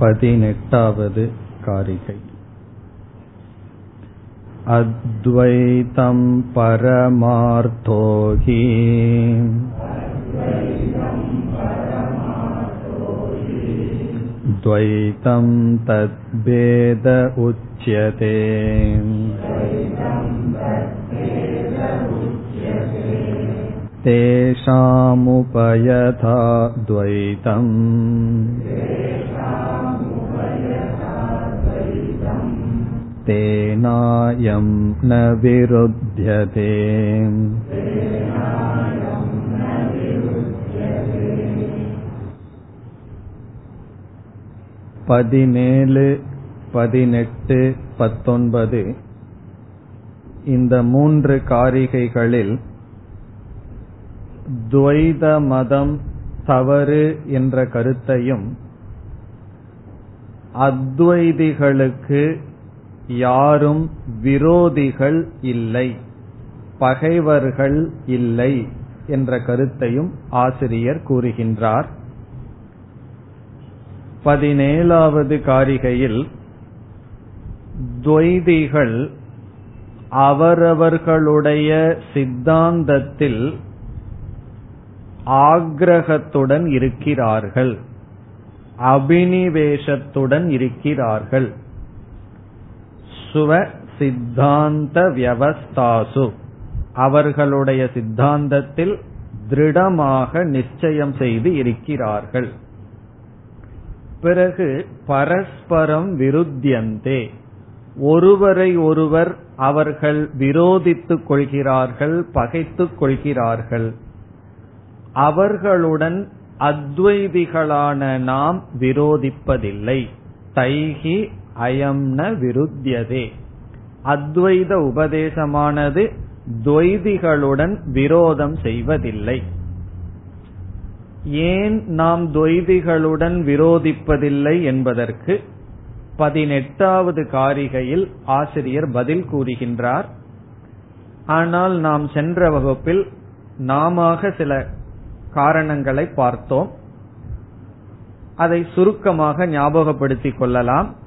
पदिनेटावद् कारिकै अद्वैतं परमार्थो हि द्वैतं तद्भेद उच्यते तेषामुपयथा द्वैतम् तेनायं न विरुध्यते பதினேழு பதினெட்டு பத்தொன்பது இந்த மூன்று காரிகைகளில் துவைத மதம் தவறு என்ற கருத்தையும் அத்வைதிகளுக்கு யாரும் விரோதிகள் இல்லை பகைவர்கள் இல்லை என்ற கருத்தையும் ஆசிரியர் கூறுகின்றார். பதினேழாவது காரிகையில் துவைதிகள் அவரவர்களுடைய சித்தாந்தத்தில் ஆக்ரகத்துடன் இருக்கிறார்கள் அபினிவேஷத்துடன் இருக்கிறார்கள். சுவ சித்தாந்த வியவஸ்தாசு. அவர்களுடைய சித்தாந்தத்தில் திருடமாக நிச்சயம் செய்து இருக்கிறார்கள். பிறகு பரஸ்பரம் விருத்தியந்தே. ஒருவரை ஒருவர் அவர்கள் விரோதித்துக் கொள்கிறார்கள் பகைத்துக் கொள்கிறார்கள். அவர்களுடன் அத்வைதிகளான நாம் விரோதிப்பதில்லை. தைகி அயம்ன விருத்தியதே. அத்வைத உபதேசமானது துவைதிகளுடன் விரோதம் செய்வதில்லை. ஏன் நாம் துவைதிகளுடன் விரோதிப்பதில்லை என்பதற்கு பதினெட்டாவது காரிகையில் ஆசிரியர் பதில் கூறுகின்றார். ஆனால் நாம் சென்ற வகுப்பில் நாம சில காரணங்களை பார்த்தோம். அதை சுருக்கமாக ஞாபகப்படுத்திக் கொள்ளலாம்.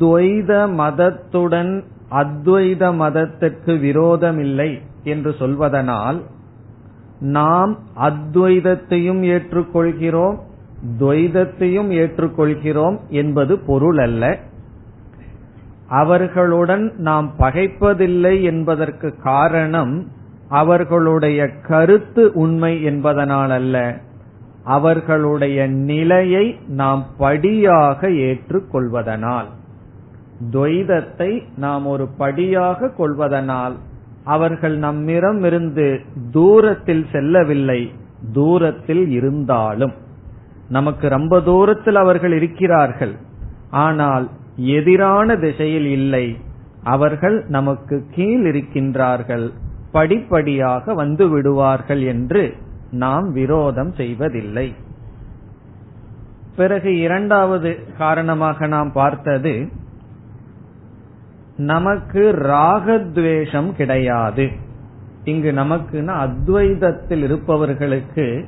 துவைத மதத்துடன் அத்வைத மதத்திற்கு விரோதமில்லை என்று சொல்வதனால் நாம் அத்வைதத்தையும் ஏற்றுக்கொள்கிறோம் துவைதத்தையும் ஏற்றுக்கொள்கிறோம் என்பது பொருள் அல்ல. அவர்களுடன் நாம் பகைப்பதில்லை என்பதற்கு காரணம் அவர்களுடைய கருத்து உண்மை என்பதனால் அல்ல. அவர்களுடைய நிலையை நாம் படியாக ஏற்றுக்கொள்வதனால். துவைதத்தை நாம் ஒரு படியாக கொள்வதனால் அவர்கள் நம்மிடம் இருந்து தூரத்தில் செல்லவில்லை தூரத்தில் இருந்தாலும். நமக்கு ரொம்ப தூரத்தில் அவர்கள் இருக்கிறார்கள். ஆனால் எதிரான திசையில் இல்லை அவர்கள் நமக்கு கீழ் இருக்கின்றார்கள் படிப்படியாக வந்து விடுவார்கள் என்று நாம் விரோதம் செய்வதில்லை. பிறகு இரண்டாவது காரணமாக நாம் பார்த்தது நமக்கு ராகத்வேஷம் கிடையாது. இங்கு நமக்குன்னா அத்வைதத்தில் இருப்பவர்களுக்கு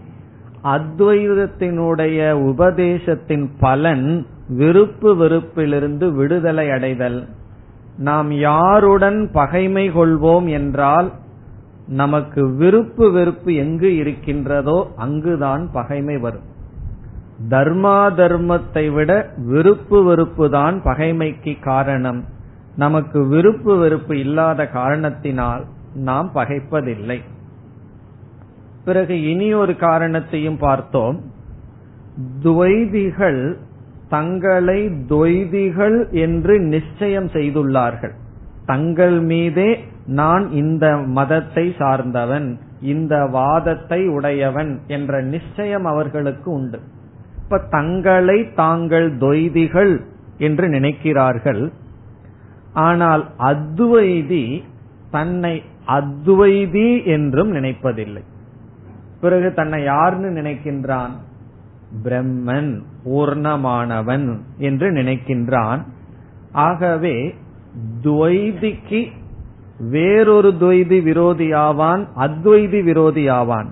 அத்வைதத்தினுடைய உபதேசத்தின் பலன் விருப்பு வெறுப்பிலிருந்து விடுதலை அடைதல். நாம் யாருடன் பகைமை கொள்வோம் என்றால் நமக்கு விருப்பு வெறுப்பு எங்கு இருக்கின்றதோ அங்குதான் பகைமை வரும். தர்மா தர்மத்தை விட விருப்பு வெறுப்பு தான் பகைமைக்கு காரணம். நமக்கு விருப்பு வெறுப்பு இல்லாத காரணத்தினால் நாம் பகைப்பதில்லை. பிறகு இனி ஒரு காரணத்தையும் பார்த்தோம். துவைதிகள் தங்களை துவைதிகள் என்று நிச்சயம் செய்துள்ளார்கள். தங்கள் மீதே நான் இந்த மதத்தை சார்ந்தவன் இந்த வாதத்தை உடையவன் என்ற நிச்சயம் அவர்களுக்கு உண்டு. இப்ப தங்களை தாங்கள் தொய்திகள் என்று நினைக்கிறார்கள். ஆனால் அத்வைதி தன்னை அத்வைதி என்றும் நினைப்பதில்லை. பிறகு தன்னை யார்னு நினைக்கின்றான்? பிரம்மன் பூர்ணமானவன் என்று நினைக்கின்றான். ஆகவே துவைதிக்கு வேறொரு துவைதி விரோதியாவான் அத்வைதி விரோதியாவான்.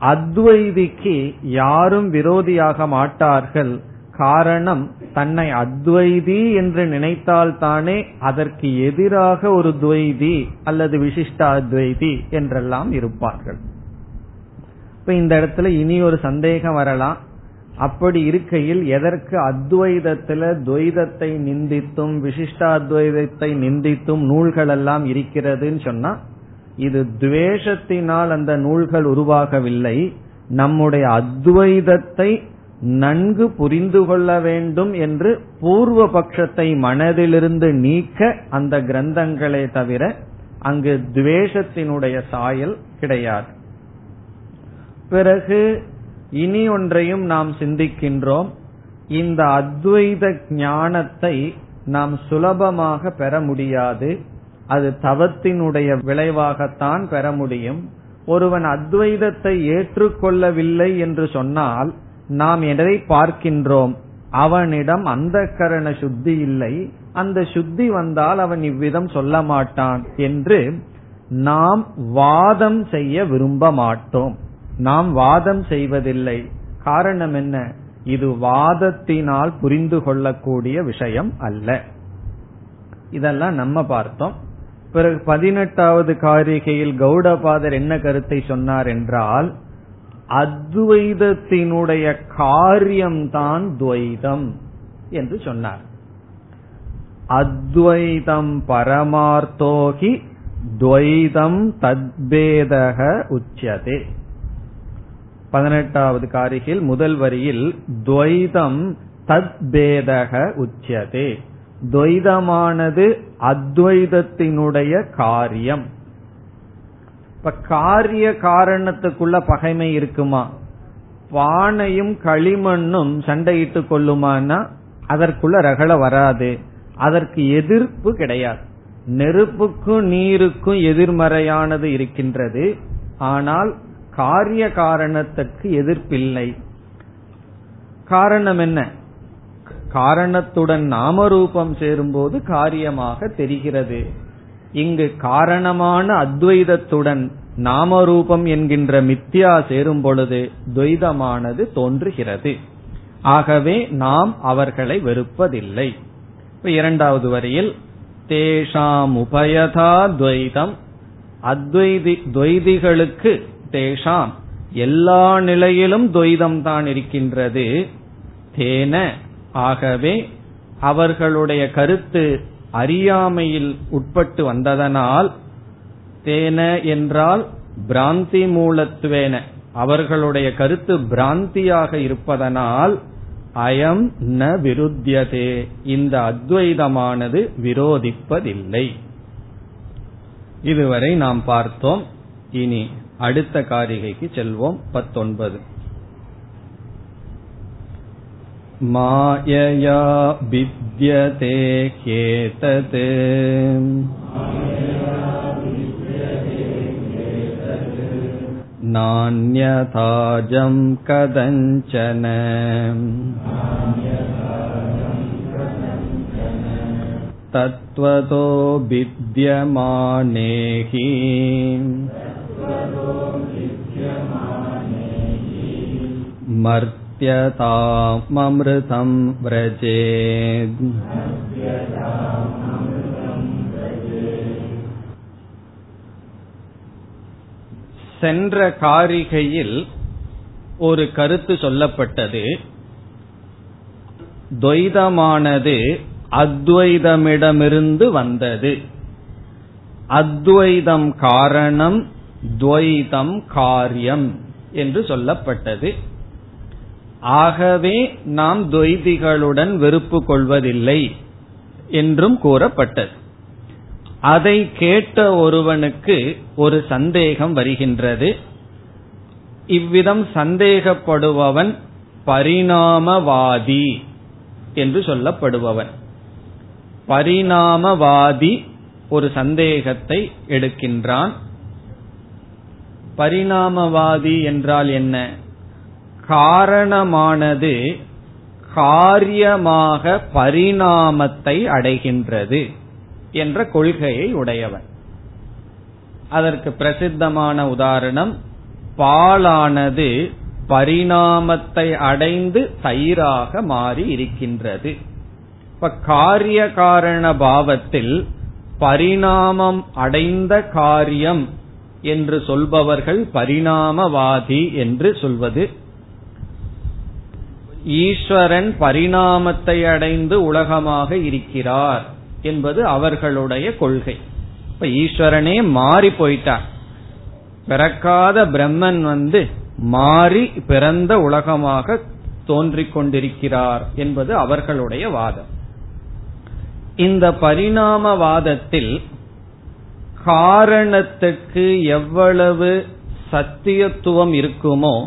அத்வைதிக்கு யாரும் விரோதியாக மாட்டார்கள். காரணம் தன்னை அத்வைதி என்று நினைத்தால்தானே அதற்கு எதிராக ஒரு துவைதி அல்லது விசிஷ்டாத்வைதி என்றெல்லாம் இருப்பார்கள். இப்ப இந்த இடத்துல இனி ஒரு சந்தேகம் வரலாம். அப்படி இருக்கையில் எதற்கு அத்வைதத்துல துவைதத்தை நிந்தித்தும் விசிஷ்டாத்வைதத்தை நிந்தித்தும் நூல்கள் எல்லாம் இருக்கிறதுன்னு சொன்னா இது துவேஷத்தினால் அந்த நூல்கள் உருவாகவில்லை. நம்முடைய அத்வைதத்தை நன்கு புரிந்து கொள்ள வேண்டும் என்று பூர்வ பட்சத்தை மனதிலிருந்து நீக்க அந்த கிரந்தங்களே தவிர அங்கு துவேஷத்தினுடைய சாயல் கிடையாது. பிறகு இனி ஒன்றையும் நாம் சிந்திக்கின்றோம். இந்த அத்வைத ஞானத்தை நாம் சுலபமாக பெற முடியாது. அது தவத்தினுடைய விளைவாகத்தான் பெற முடியும். ஒருவன் அத்வைதத்தை ஏற்றுக்கொள்ளவில்லை என்று சொன்னால் நாம் எதை பார்க்கின்றோம்? அவனிடம் அந்த கரண சுத்தி இல்லை. அந்த சுத்தி வந்தால் அவன் இவ்விதம் சொல்ல மாட்டான் என்று நாம் வாதம் செய்ய விரும்ப மாட்டோம். நாம் வாதம் செய்வதில்லை. காரணம் என்ன? இது வாதத்தினால் புரிந்து கொள்ளக்கூடிய விஷயம் அல்ல. இதெல்லாம் நம்ம பார்த்தோம். பிறகு பதினெட்டாவது காரிகையில் கௌடபாதர் என்ன கருத்தை சொன்னார் என்றால் அத்வைதத்தினுடைய காரியம்தான் துவைதம் என்று சொன்னார். அத்வைதம் பரமார்த்தோகி துவைதம் தத்பேதக உச்சதே. பதினெட்டாவது காரிகையில் முதல் வரியில் துவைதம் தத்பேதக உச்சதே. துவைதமானது அத்வைதத்தினுடைய காரியம். இப்ப காரிய காரணத்துக்குள்ள பகைமை இருக்குமா? பானையும் களிமண்ணும் சண்டையிட்டு கொள்ளுமானா அதற்குள்ள ரகல வராது. அதற்கு எதிர்ப்பு கிடையாது. நெருப்புக்கும் நீருக்கும் எதிர்மறையானது இருக்கின்றது. ஆனால் காரிய காரணத்துக்கு எதிர்ப்பில்லை. காரணம் என்ன? காரணத்துடன் நாமரூபம் சேரும்போது காரியமாக தெரிகிறது. இங்கு காரணமான அத்வைதத்துடன் நாமரூபம் என்கின்ற மித்யா சேரும் பொழுது துவைதமானது தோன்றுகிறது. ஆகவே நாம் அவர்களை வெறுப்பதில்லை. இரண்டாவது வரியில் தேஷாம் உபயதா துவைதம் அத்வைதி துவைதிகளுக்கு தேஷாம் எல்லா நிலையிலும் துவைதம் தான் இருக்கின்றது தேன. ஆகவே அவர்களுடைய கருத்து அறியாமையில் உட்பட்டு வந்ததனால் தேன என்றால் பிராந்தி மூலத்துவேன. அவர்களுடைய கருத்து பிராந்தியாக இருப்பதனால் அயம் ந விருத்தியதே. இந்த அத்வைதமானது விரோதிப்பதில்லை. இதுவரை நாம் பார்த்தோம். இனி அடுத்த காரிகைக்கு செல்வோம். பத்தொன்பது. मायया विद्यते ह्येतत् नान्यथाजं कदञ्चन तत्त्वतो विद्यमाने हि मर्त्यताममृतं व्रजेत् சென்ற காரிகையில் ஒரு கருத்து சொல்லப்பட்டது துவைதமானது அத்வைதமிடமிருந்து வந்தது அத்வைதம் காரணம் துவைதம் காரியம் என்று சொல்லப்பட்டது ஆகவே நாம் துவைதிகளுடன் வெறுப்பு கொள்வதில்லை என்றும் கூறப்பட்டது. அதை கேட்ட ஒருவனுக்கு ஒரு சந்தேகம் வருகின்றது. இவ்விதம் சந்தேகப்படுபவன் பரிணாமவாதி என்று சொல்லப்படுபவன். பரிணாமவாதி ஒரு சந்தேகத்தை எடுக்கின்றான். பரிணாமவாதி என்றால் என்ன? காரணமானது காரியமாக பரிணாமத்தை அடைகின்றது என்ற கொள்கையை உடையவன். அதற்கு பிரசித்தமான உதாரணம் பாலானது பரிணாமத்தை அடைந்து தயிராக மாறி இருக்கின்றது. இப்ப காரிய காரண பாவத்தில் பரிணாமம் அடைந்த காரியம் என்று சொல்பவர்கள் பரிணாமவாதி என்று சொல்வது ஈஸ்வரன் பரிணாமத்தை அடைந்து உலகமாக இருக்கிறார் என்பது அவர்களுடைய கொள்கை. இப்ப ஈஸ்வரனே மாறி போயிட்டார். பிறக்காத பிரம்மன் வந்து மாறி பிறந்த உலகமாக தோன்றிக் கொண்டிருக்கிறார் என்பது அவர்களுடைய வாதம். இந்த பரிணாமவாதத்தில் காரணத்துக்கு எவ்வளவு சத்தியத்துவம் இருக்குமோ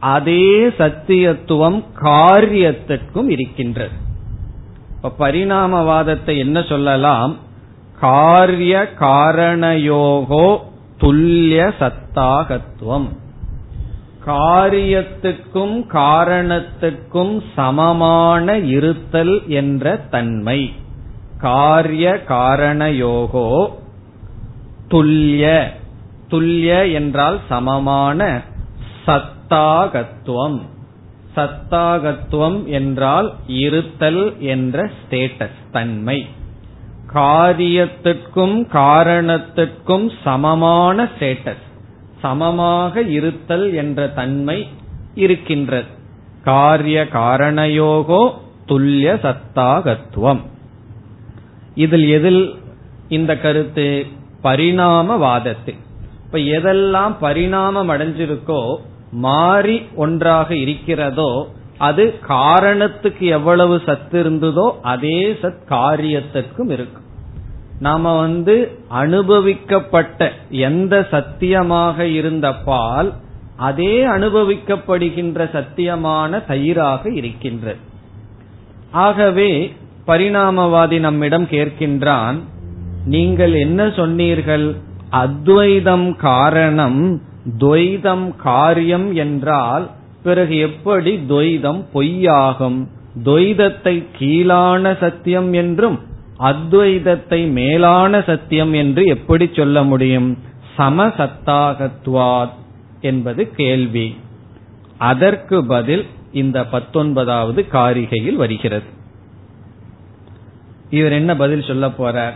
அதே சத்தியத்துவம் காரியத்திற்கும் இருக்கின்றது. இப்ப பரிணாமவாதத்தை என்ன சொல்லலாம்? காரிய காரணயோகோ துல்லிய சத்தாகத்துவம். காரியத்துக்கும் காரணத்துக்கும் சமமான இருத்தல் என்ற தன்மை. காரிய காரணயோகோ துல்லிய. துல்லிய என்றால் சமமான சத் சத்தாகத்துவம். சத்தாகத்துவம் என்றால் இருத்தல் என்ற ஸ்டேட்டஸ் தன்மை. காரியத்திற்கும் காரணத்திற்கும் சமமான ஸ்டேட்டஸ் சமமாக இருத்தல் என்ற தன்மை இருக்கின்றது. காரிய காரணயோகோ துல்லிய சத்தாகத்துவம். இதில் எதில் இந்த கருத்து? பரிணாமவாதத்து இப்ப எதெல்லாம் பரிணாமம் அடைஞ்சிருக்கோ மாறி ஒன்றாக இருக்கிறதோ அது காரணத்துக்கு எவ்வளவு சத்து இருந்ததோ அதே சத் காரியத்திற்கும் இருக்கும் நாம வந்து அனுபவிக்கப்பட்ட எந்த சத்தியமாக இருந்த பால் அதே அனுபவிக்கப்படுகின்ற சத்தியமான தயிராக இருக்கின்றது. ஆகவே பரிணாமவாதி நம்மிடம் கேட்கின்றான் நீங்கள் என்ன சொன்னீர்கள்? அத்வைதம் காரணம் துவைதம் காரியம் என்றால் பிறகு எப்படி துவைதம் பொய்யாகும்? துவைதத்தை கீழான சத்தியம் என்றும் அத்வைதத்தை மேலான சத்தியம் என்று எப்படி சொல்ல முடியும்? சமசத்தாகத்வாத் என்பது கேள்வி. அதற்கு பதில் இந்த பத்தொன்பதாவது காரிகையில் வருகிறது. இவர் என்ன பதில் சொல்ல போறார்?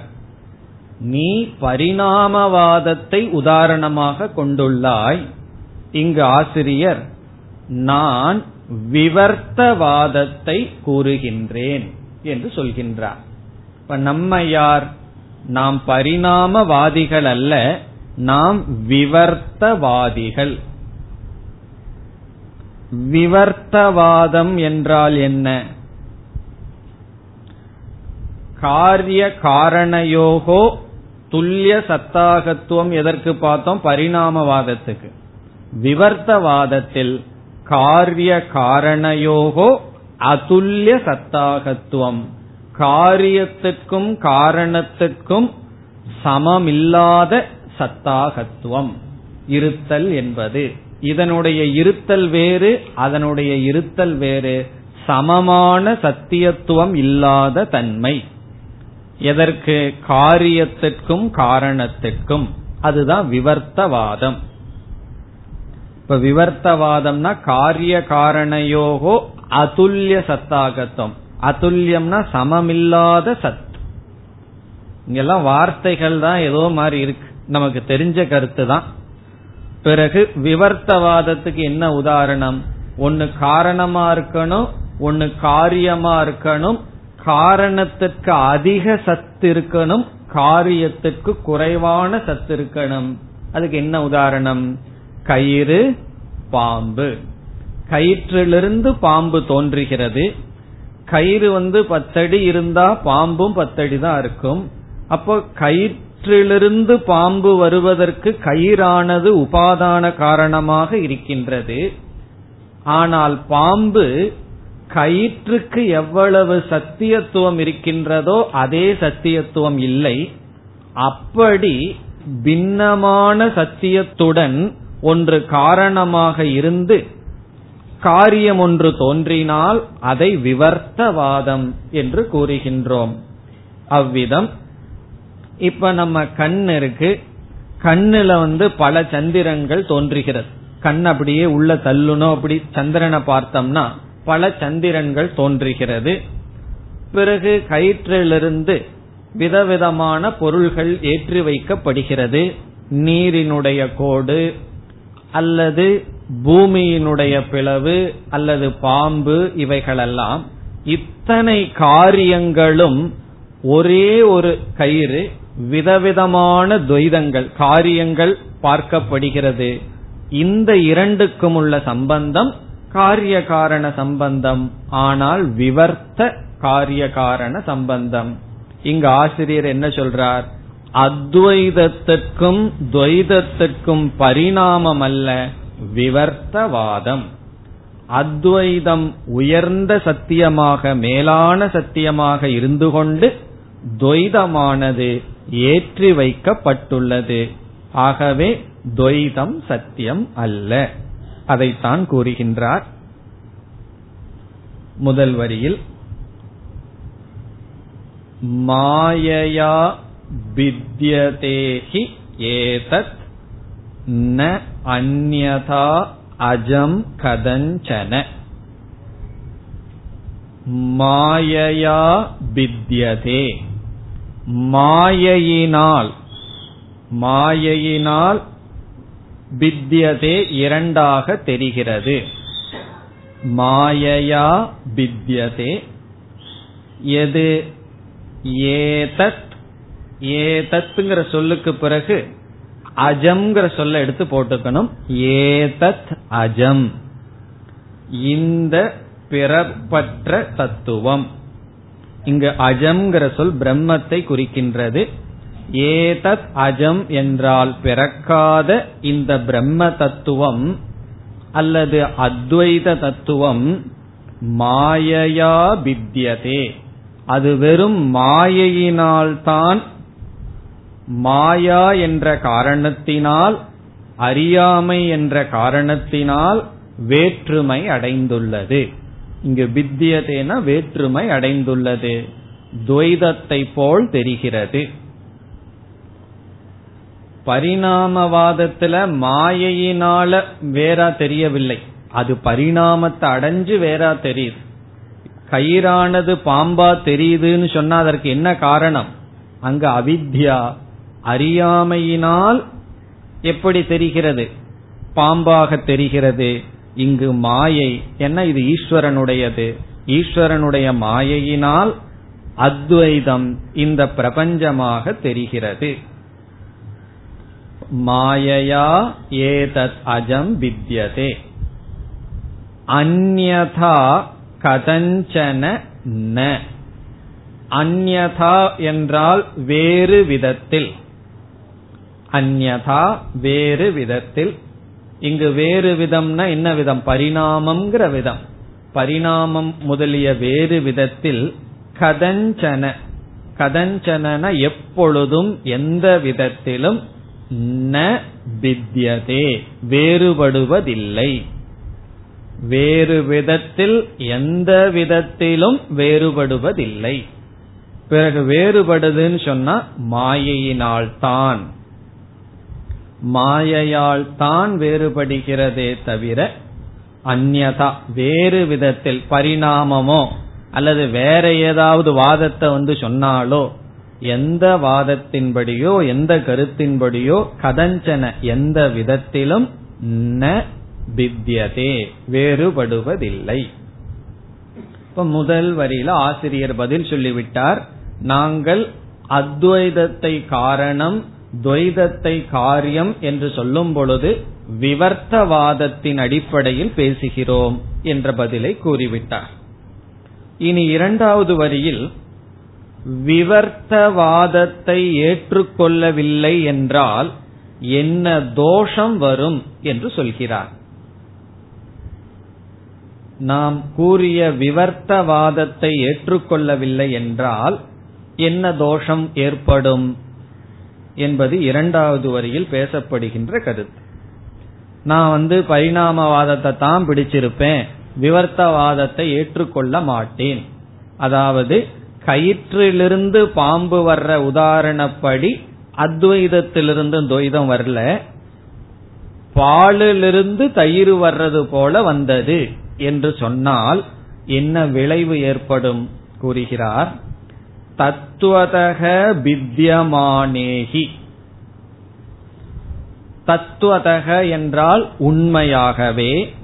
நீ பரிணாமவாதத்தை உதாரணமாக கொண்டுள்ளாய். இங்கு ஆசிரியர் நான் விவர்த்தவாதத்தை கூறுகின்றேன் என்று சொல்கின்றார். இப்ப நம்ம யார்? நாம் பரிணாமவாதிகள் அல்ல நாம் விவர்த்தவாதிகள். விவர்த்தவாதம் என்றால் என்ன? காரிய காரணயோகோ துல்லிய சத்தாகத்துவம் எதற்கு பார்த்தோம்? பரிணாமவாதத்துக்கு. விவர்த்தவாதத்தில் காரிய காரணயோகோ அதுல்ய சத்தாகத்துவம். காரியத்துக்கும் காரணத்துக்கும் சமமில்லாத சத்தாகத்துவம். இருத்தல் என்பது. இதனுடைய இருத்தல் வேறு அதனுடைய இருத்தல் வேறு. சமமான சத்தியத்துவம் இல்லாத தன்மை. எதற்கு? காரியத்திற்கும் காரணத்திற்கும். அதுதான் விவர்த்தவாதம். இப்ப விவர்த்தவாதம்னா காரிய காரணயோகோ அதுல்ய சத்தாகத்துவம் அதுல்யம்னா சமமில்லாத சத் இங்கெல்லாம் வார்த்தைகள் தான் ஏதோ மாதிரி இருக்கு. நமக்கு தெரிஞ்ச கருத்து தான். பிறகு விவர்த்தவாதத்துக்கு என்ன உதாரணம்? ஒன்னு காரணமா இருக்கணும் ஒன்னு காரியமா இருக்கணும் காரணத்துக்கு அதிக சத்து இருக்கணும் காரியத்துக்கு குறைவான சத்து இருக்கணும். அதுக்கு என்ன உதாரணம்? கயிறு பாம்பு. கயிற்றிலிருந்து பாம்பு தோன்றுகிறது. கயிறு வந்து பத்தடி இருந்தா பாம்பும் பத்தடி தான் இருக்கும். அப்போ கயிற்றிலிருந்து பாம்பு வருவதற்கு கயிறானது உபாதான காரணமாக இருக்கின்றது. ஆனால் பாம்பு கயிற்றுக்கு எவ்வளவு சத்தியத்துவம் இருக்கின்றதோ அதே சத்தியத்துவம் இல்லை. அப்படி பின்னமான சத்தியத்துடன் ஒன்று காரணமாக இருந்து காரியம் ஒன்று தோன்றினால் அதை விவர்த்தவாதம் என்று கூறுகின்றோம். அவ்விதம். இப்ப நம்ம கண் இருக்கு. கண்ணுல வந்து பல சந்திரங்கள் தோன்றுகிறது. கண் அப்படியே உள்ள தள்ளுனோ அப்படி சந்திரனை பார்த்தோம்னா பல சந்திரன்கள் தோன்றுகிறது. பிறகு கயிற்றிலிருந்து விதவிதமான பொருள்கள் ஏற்றி வைக்கப்படுகிறது. நீரினுடைய கோடு அல்லது பூமியினுடைய பிளவு அல்லது பாம்பு இவைகளெல்லாம் இத்தனை காரியங்களும் ஒரே ஒரு கயிறு விதவிதமான துவைதங்கள் காரியங்கள் பார்க்கப்படுகிறது. இந்த இரண்டுக்கும் உள்ள சம்பந்தம் காரிய காரண சம்பந்தம் ஆனால் விவர்த்த காரிய காரண சம்பந்தம். இங்கு ஆசிரியர் என்ன சொல்றார்? அத்வைதத்திற்கும் துவைதத்திற்கும் பரிணாமம் அல்ல விவர்த்தவாதம். அத்வைதம் உயர்ந்த சத்தியமாக மேலான சத்தியமாக இருந்து கொண்டு துவைதமானது ஏற்றி வைக்கப்பட்டுள்ளது. ஆகவே துவைதம் சத்தியம் அல்ல. அதைத்தான் கூறுகின்றார். முதல் வரியில் மாயையா வித்யதேஹி ஏதத் ந அந்யதா அஜம் கதஞ்சன. மாயையா வித்யதே. மாயையினால். மாயையினால் வித்யதே இரண்டாக தெரிகிறது. மாயையா பித்தியதே எது? ஏதத். ஏதத்துங்கிற சொல்லுக்கு பிறகு அஜம்ங்கிற சொல்ல எடுத்து போட்டுக்கணும். ஏதத் அஜம். இந்த பிறப்பற்ற தத்துவம். இங்கு அஜம்ங்கிற சொல் பிரம்மத்தை குறிக்கின்றது. ஏதத் அஜம் என்றால் பிறக்காத இந்த பிரம்ம தத்துவம் அல்லது அத்வைத தத்துவம் மாயையா வித்யதே அது வெறும் மாயையினால்தான் மாயா என்ற காரணத்தினால் அறியாமை என்ற காரணத்தினால் வேற்றுமை அடைந்துள்ளது. இங்கு வித்தியதேன வேற்றுமை அடைந்துள்ளது. துவைதத்தை போல் தெரிகிறது. பரிணாமவாதத்துல மாயையினால வேறா தெரியவில்லை. அது பரிணாமத்தை அடைஞ்சு வேறா தெரியுது. கயிறானது பாம்பா தெரியுதுன்னு சொன்னா அதற்கு என்ன காரணம்? அங்க அவித்யா அறியாமையினால் எப்படி தெரிகிறது? பாம்பாக தெரிகிறது. இங்கு மாயை என்ன இது ஈஸ்வரனுடையது? ஈஸ்வரனுடைய மாயையினால் அத்வைதம் இந்த பிரபஞ்சமாக தெரிகிறது. மாயையா ஏதத் அஜம் வித்யதே. அந்யதா கதஞ்சன ந. அந்யதா என்றால் வேறு விதத்தில். அந்யதா வேறு விதத்தில். இங்கு வேறு விதம்னா என்ன விதம்? பரிணாமம்ங்கிற விதம். பரிணாமம் முதலிய வேறு விதத்தில் கதஞ்சன. கதஞ்சன எப்பொழுதும் எந்த விதத்திலும் ந வித்யதே வேறுபடுவதில்லை. வேறு விதத்தில் எந்த விதத்திலும் வேறுபடுவதில்லை. பிறகு வேறுபடுதுன்னு சொன்னா மாயையினால் தான் மாயையால் தான் வேறுபடுகிறதே தவிர அந்நதா வேறு விதத்தில் பரிணாமமோ அல்லது வேற ஏதாவது வாதத்தை வந்து சொன்னாலோ எந்த வாதத்தின்படியோ எந்த கருத்தின்படியோ கதஞ்சன எந்த விதத்திலும் ந வித்யதே வேறுபடுவதில்லை. இப்ப முதல் வரியில ஆசிரியர் பதில் சொல்லிவிட்டார். நாங்கள் அத்வைதத்தை காரணம் துவைதத்தை காரியம் என்று சொல்லும் பொழுது விவர்த்தவாதத்தின் அடிப்படையில் பேசுகிறோம் என்ற பதிலை கூறிவிட்டார். இனி இரண்டாவது வரியில் விவர்த்தவாதத்தை ஏற்றுக்கொள்ளவில்லை என்றால் என்ன தோஷம் வரும் என்று சொல்கிறார். நாம் கூறிய விவர்த்தவாதத்தை ஏற்றுக்கொள்ளவில்லை என்றால் என்ன தோஷம் ஏற்படும் என்பது இரண்டாவது வரியில் பேசப்படுகின்ற கருத்து. நான் வந்து பரிணாமவாதத்தை தான் பிடிச்சிருப்பேன் விவர்த்தவாதத்தை ஏற்றுக்கொள்ள மாட்டேன். அதாவது கயிற்றிலிருந்து பாம்பு வர்ற உதாரணப்படி அத்வைதத்திலிருந்து துவைதம் வரல. பாலிலிருந்து தயிர் வர்றது போல வந்தது என்று சொன்னால் என்ன விளைவு ஏற்படும்? கூறுகிறார். தத்துவதக வித்யமானேகி. தத்துவதக என்றால் உண்மையாகவே.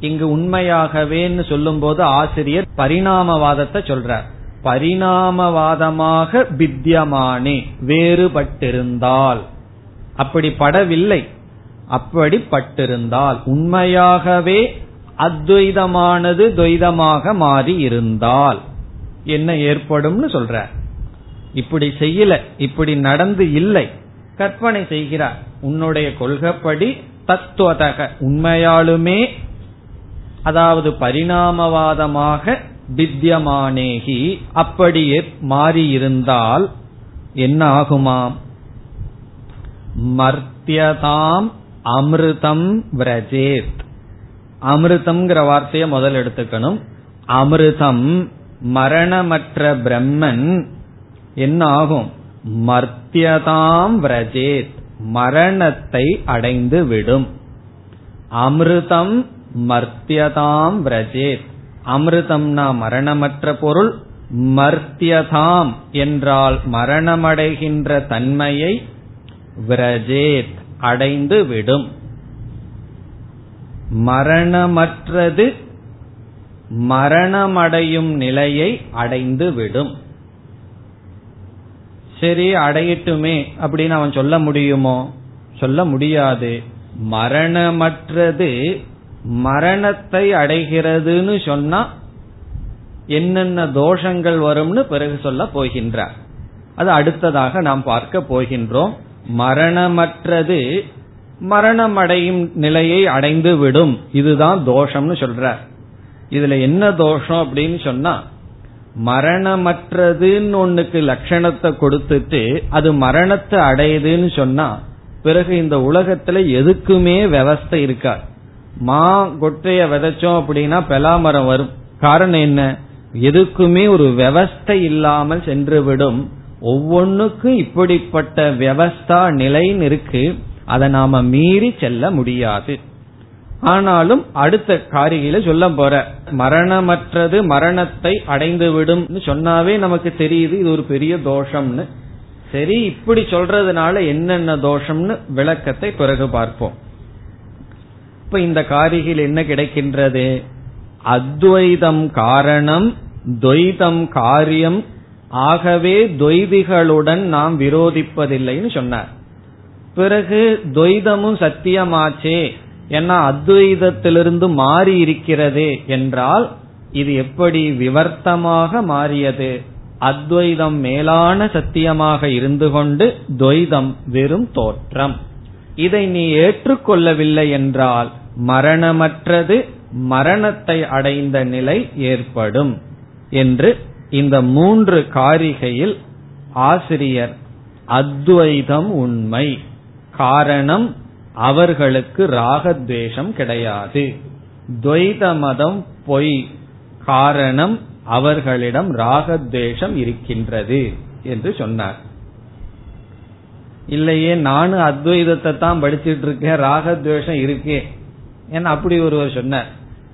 இங்கு உண்மையாகவேன்னு சொல்லும்போது ஆசிரியர் பரிணாமவாதத்தை சொல்றார். பரிணாமவாதமாக வித்தியமானே வேறுபட்டிருந்தால். அப்படி படவில்லை. அப்படி பட்டிருந்தால் உண்மையாகவே அத்வைதமானது துவைதமாக மாறி இருந்தால் என்ன ஏற்படும்னு சொல்ற இப்படி செய்யல இப்படி நடந்து இல்லை. கற்பனை செய்கிறார். உன்னுடைய கொள்கைப்படி தத்துவதக உண்மையாலுமே அதாவது பரிணாமவாதமாக வித்தியமானேகி அப்படியே மாறியிருந்தால் என்ன ஆகுமாம் மர்த்தியதாம் அமிர்தம் விரஜேத். அமிர்தம்ங்கிற வார்த்தையை முதல் எடுத்துக்கணும். அமிர்தம் மரணமற்ற பிரம்மன் என்ன ஆகும் மர்த்தியதாம் விரஜேத் மரணத்தை அடைந்து விடும் அமிர்தம் மர்த்தியதாம் விரஜேத். அமிர்தம்னா மரணமற்ற பொருள் மர்த்தியதாம் என்றால் மரணமடைகின்ற தன்மையை விரஜேத் அடைந்து விடும். மரணமற்றது மரணமடையும் நிலையை அடைந்து விடும். சரி அடையட்டுமே அப்படின்னு அவன் சொல்ல முடியுமோ? சொல்ல முடியாது. மரணமற்றது மரணத்தை அடைகிறதுன்னு சொன்னா என்னென்ன தோஷங்கள் வரும்னு பிறகு சொல்ல போகின்றார். அது அடுத்ததாக நாம் பார்க்க போகின்றோம். மரணமற்றது மரணமடையும் நிலையை அடைந்து விடும். இதுதான் தோஷம்னு சொல்றார். இதுல என்ன தோஷம் அப்படின்னு சொன்னா மரணமற்றதுன்னு ஒண்ணுக்கு லட்சணத்தை கொடுத்துட்டு அது மரணத்தை அடையுதுன்னு சொன்னா பிறகு இந்த உலகத்துல எதுக்குமே விவஸ்தை இருக்காது. மா கொட்டைய விதைச்சோம் அப்படின்னா பெலாமரம் வரும். காரணம் என்ன? எதுக்குமே ஒரு விவஸ்தை இல்லாமல் சென்றுவிடும். ஒவ்வொன்னுக்கும் இப்படிப்பட்ட விவஸ்தா நிலைன்னு இருக்கு. அதை நாம மீறி செல்ல முடியாது. ஆனாலும் அடுத்த காரிகையில சொல்ல போற. மரணமற்றது மரணத்தை அடைந்து விடும் சொன்னாவே நமக்கு தெரியுது இது ஒரு பெரிய தோஷம்னு. சரி இப்படி சொல்றதுனால என்னென்ன தோஷம்னு விளக்கத்தை பிறகு பார்ப்போம். இப்ப இந்த காரிகையில் என்ன கிடைக்கின்றது? அத்வைதம் காரணம் துவைதம் காரியம். ஆகவே துவைதிகளுடன் நாம் விரோதிப்பதில்லைன்னு சொன்னார். பிறகு துவைதமும் சத்தியமாச்சே ஏன்னா அத்வைதத்திலிருந்து மாறி இருக்கிறது என்றால் இது எப்படி விவர்த்தமாக மாறியது? அத்வைதம் மேலான சத்தியமாக இருந்து கொண்டு துவைதம் வெறும் தோற்றம். இதை நீ ஏற்றுக்கொள்ளவில்லை என்றால் மரணமற்றது மரணத்தை அடைந்த நிலை ஏற்படும் என்று இந்த மூன்று காரிகையில் ஆசிரியர் அத்வைதம் உண்மை. காரணம் அவர்களுக்கு ராகத்வேஷம் கிடையாது. துவைத மதம் பொய். காரணம் அவர்களிடம் ராகத்வேஷம் இருக்கின்றது என்று சொன்னார். இல்லையே நானும் அத்வைதத்தை தான் படிச்சிட்டு இருக்கேன் ராகத்வேஷம் இருக்கே. ஏன்னா அப்படி ஒருவர் சொன்னார்.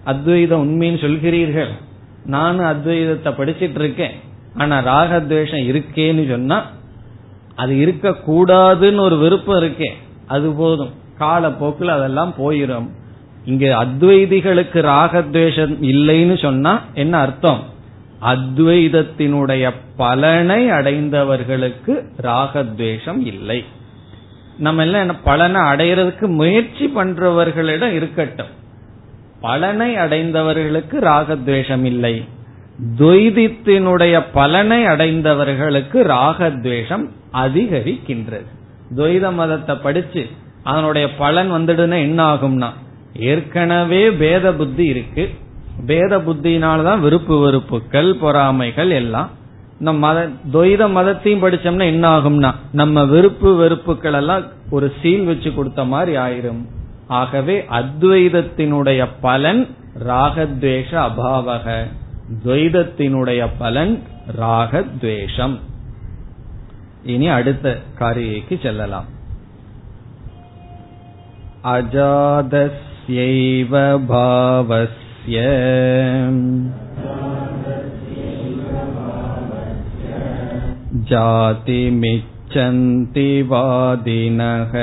அத்வைதம் உண்மைன்னு சொல்கிறீர்கள். நானும் அத்வைதத்தை படிச்சிட்டு இருக்கேன் ஆனா ராகத்வேஷம் இருக்கேன்னு சொன்னா அது இருக்க கூடாதுன்னு ஒரு விருப்பம் இருக்கே. அது போதும். காலப்போக்கில் அதெல்லாம் போயிடும் இங்க அத்வைதிகளுக்கு ராகத்வேஷம் இல்லைன்னு சொன்னா என்ன அர்த்தம்? அத்வைதத்தினுடைய பலனை அடைந்தவர்களுக்கு ராகத்வேஷம் இல்லை. நம்ம எல்லாம் பலனை அடைகிறதுக்கு முயற்சி பண்றவர்களிடம் இருக்கட்டும். பலனை அடைந்தவர்களுக்கு ராகத்வேஷம் இல்லை. துவைதத்தினுடைய பலனை அடைந்தவர்களுக்கு ராகத்வேஷம் அதிகரிக்கின்றது. துவைத மதத்தை படிச்சு அதனுடைய பலன் வந்துடுனா என்ன ஆகும்னா ஏற்கனவே பேத புத்தி இருக்கு. பேத புத்தினால்தான் விருப்பு வெறுப்புகள் பொறாமைகள் எல்லாம். நம்ம மத துவைத மதத்தையும் படிச்சோம்னா என்ன ஆகும்னா நம்ம விருப்பு வெறுப்புகள் எல்லாம் ஒரு சீல் வச்சு கொடுத்த மாதிரி ஆயிரும். ஆகவே அத்வைதத்தினுடைய பலன் ராகத்வேஷ அபாவக. துவைதத்தினுடைய பலன் ராகத்வேஷம். இனி அடுத்த காரியைக்கு செல்லலாம். அஜாதஸ்யைவ பாவஸ் भावस्य जातिमिच्छन्ति वादिनः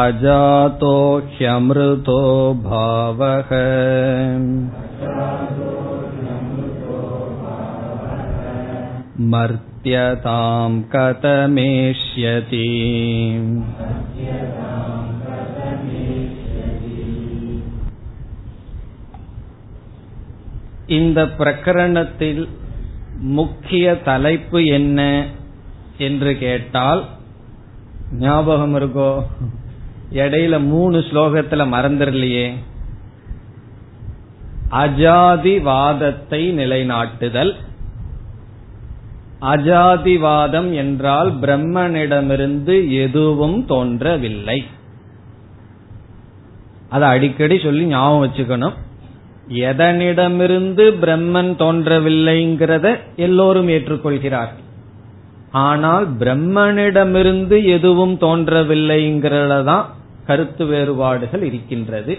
अजातो ह्यमृतो भावः मर्त्यतां कथमेष्यति இந்த பிரகரணத்தில் முக்கிய தலைப்பு என்ன என்று கேட்டால் ஞாபகம் இருக்கோ இடையில மூணு ஸ்லோகத்துல மறந்துடலையே அஜாதிவாதத்தை நிலைநாட்டுதல் அஜாதிவாதம் என்றால் பிரம்மனிடமிருந்து எதுவும் தோன்றவில்லை. அதை அடிக்கடி சொல்லி ஞாபகம் வச்சுக்கணும். எதனிடமிருந்து பிரம்மன் தோன்றவில்லைங்கிறத எல்லோரும் ஏற்றுக்கொள்கிறார். ஆனால் பிரம்மனிடமிருந்து எதுவும் தோன்றவில்லைங்கிறதான் கருத்து வேறுபாடுகள் இருக்கின்றது.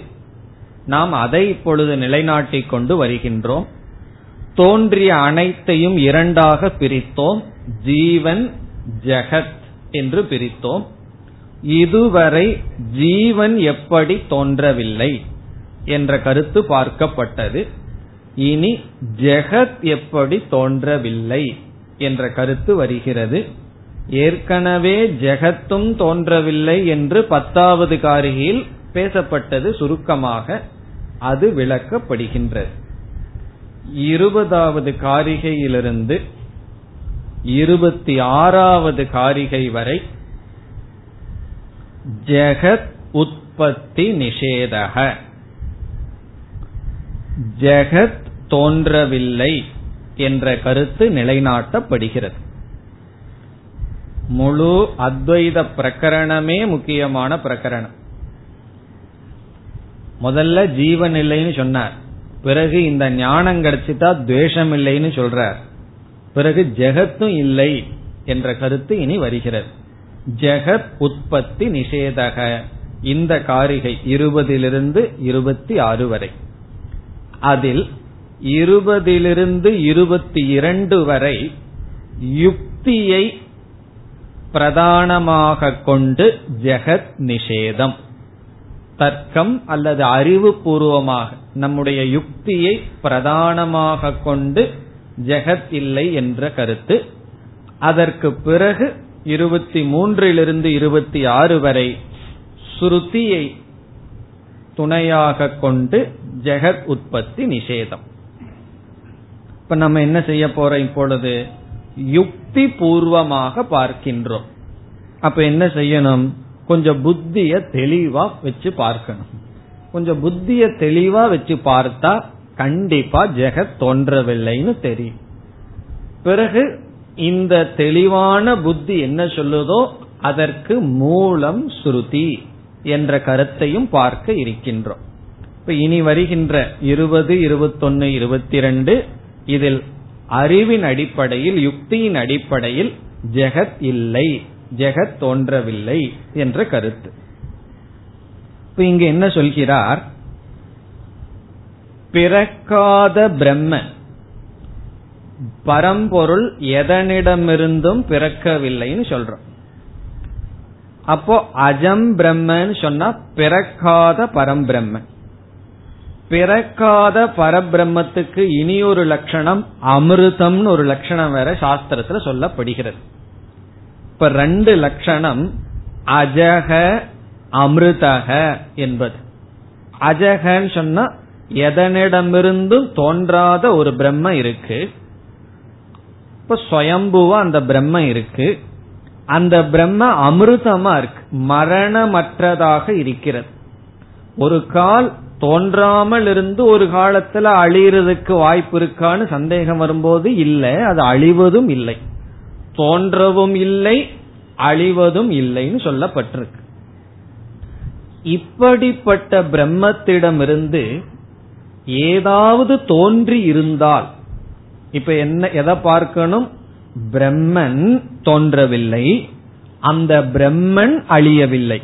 நாம் அதை இப்பொழுது நிலைநாட்டிக் கொண்டு வருகின்றோம். தோன்றிய அனைத்தையும் இரண்டாக பிரித்தோம். ஜீவன் ஜெகத் என்று பிரித்தோம். இதுவரை ஜீவன் எப்படி தோன்றவில்லை என்ற கருத்து பார்க்கப்பட்டது. இனி ஜெகத் எப்படி தோன்றவில்லை என்ற கருத்து வருகிறது. ஏற்கனவே ஜெகத்தும் தோன்றவில்லை என்று பத்தாவது காரிகையில் பேசப்பட்டது சுருக்கமாக. அது விளக்கப்படுகின்றது. இருபதாவது காரிகையிலிருந்து இருபத்தி ஆறாவது காரிகை வரை ஜெகத் உற்பத்தி நிஷேதக. ஜெகத் தோன்றவில்லை என்ற கருத்து நிலைநாட்டப்படுகிறது. முழு அத்வைத பிரகரணமே முக்கியமான பிரகரணம். முதல்ல ஜீவன் இல்லைன்னு சொன்னார். பிறகு இந்த ஞானம் கிடைச்சிட்டா துவேஷம் இல்லைன்னு சொல்றார். பிறகு ஜெகத்தும் இல்லை என்ற கருத்து இனி வருகிறது. ஜெகத் உற்பத்தி நிஷேதக. இந்த காரிகை இருபதிலிருந்து இருபத்தி ஆறு வரை. அதில் இருபதிலிருந்து இருபத்தி இரண்டு வரை யுக்தியை பிரதானமாக கொண்டு ஜெகத் நிஷேதம். தர்க்கம் அல்லது அறிவு பூர்வமாக நம்முடைய யுக்தியை பிரதானமாக கொண்டு ஜெகத் இல்லை என்ற கருத்து. அதற்கு பிறகு இருபத்தி மூன்றிலிருந்து இருபத்தி ஆறு வரை ஸ்ருதியை துணையாக கொண்டு ஜெகத் உற்பத்தி நிஷேதம். இப்ப நம்ம என்ன செய்ய போறோம் இப்பொழுது? யுக்தி பூர்வமாக பார்க்கின்றோம். அப்ப என்ன செய்யணும்? கொஞ்சம் புத்திய தெளிவா வச்சு பார்க்கணும். கொஞ்சம் புத்திய தெளிவா வச்சு பார்த்தா கண்டிப்பா ஜெகத் தோன்றவில்லைன்னு தெரியும். பிறகு இந்த தெளிவான புத்தி என்ன சொல்லுதோ அதற்கு மூலம் ஸ்ருதி என்ற கருத்தையும் பார்க்க இருக்கின்றோம். இப்ப இனி வருகின்ற இருபது இருபத்தொன்னு இருபத்தி ரெண்டு இதில் அறிவின் அடிப்படையில் யுக்தியின் அடிப்படையில் ஜெகத் இல்லை. ஜெகத் தோன்றவில்லை என்ற கருத்து. இப்ப இங்க என்ன சொல்கிறார்? பிறக்காத பிரம்ம பரம்பொருள் எதனிடமிருந்தும் பிறக்கவில்லைன்னு சொல்றோம். அப்போ அஜம் பிரம்மன்னு சொன்னா பிறக்காத பரம்பிரம்மன் பிறக்காத பரபிரம்மத்துக்கு இனி ஒரு லட்சணம் அமிர்தம்னு ஒரு லட்சணம் வேற சாஸ்திரத்துல சொல்லப்படுகிறது. இப்ப ரெண்டு லட்சணம் அஜக அமிர்தக என்பது. அஜகன்னு சொன்னா எதனிடமிருந்தும் தோன்றாத ஒரு பிரம்ம இருக்கு. இப்ப சுயம்புவா அந்த பிரம்ம இருக்கு. அந்த பிரம்ம அமிர்தமா இருக்கு. மரணமற்றதாக இருக்கிறது. ஒரு கால் தோன்றாமல் இருந்து ஒரு காலத்துல அழியறதுக்கு வாய்ப்பு இருக்கான்னு சந்தேகம் வரும்போது இல்லை அது அழிவதும் இல்லை. தோன்றவும் இல்லை அழிவதும் இல்லைன்னு சொல்லப்பட்டிருக்கு. இப்படிப்பட்ட பிரம்மத்திடமிருந்து ஏதாவது தோன்றி இருந்தால் இப்ப என்ன எதை பார்க்கணும்? பிரம்மன் தோன்றவில்லை அந்த பிரம்மன் அழியவில்லை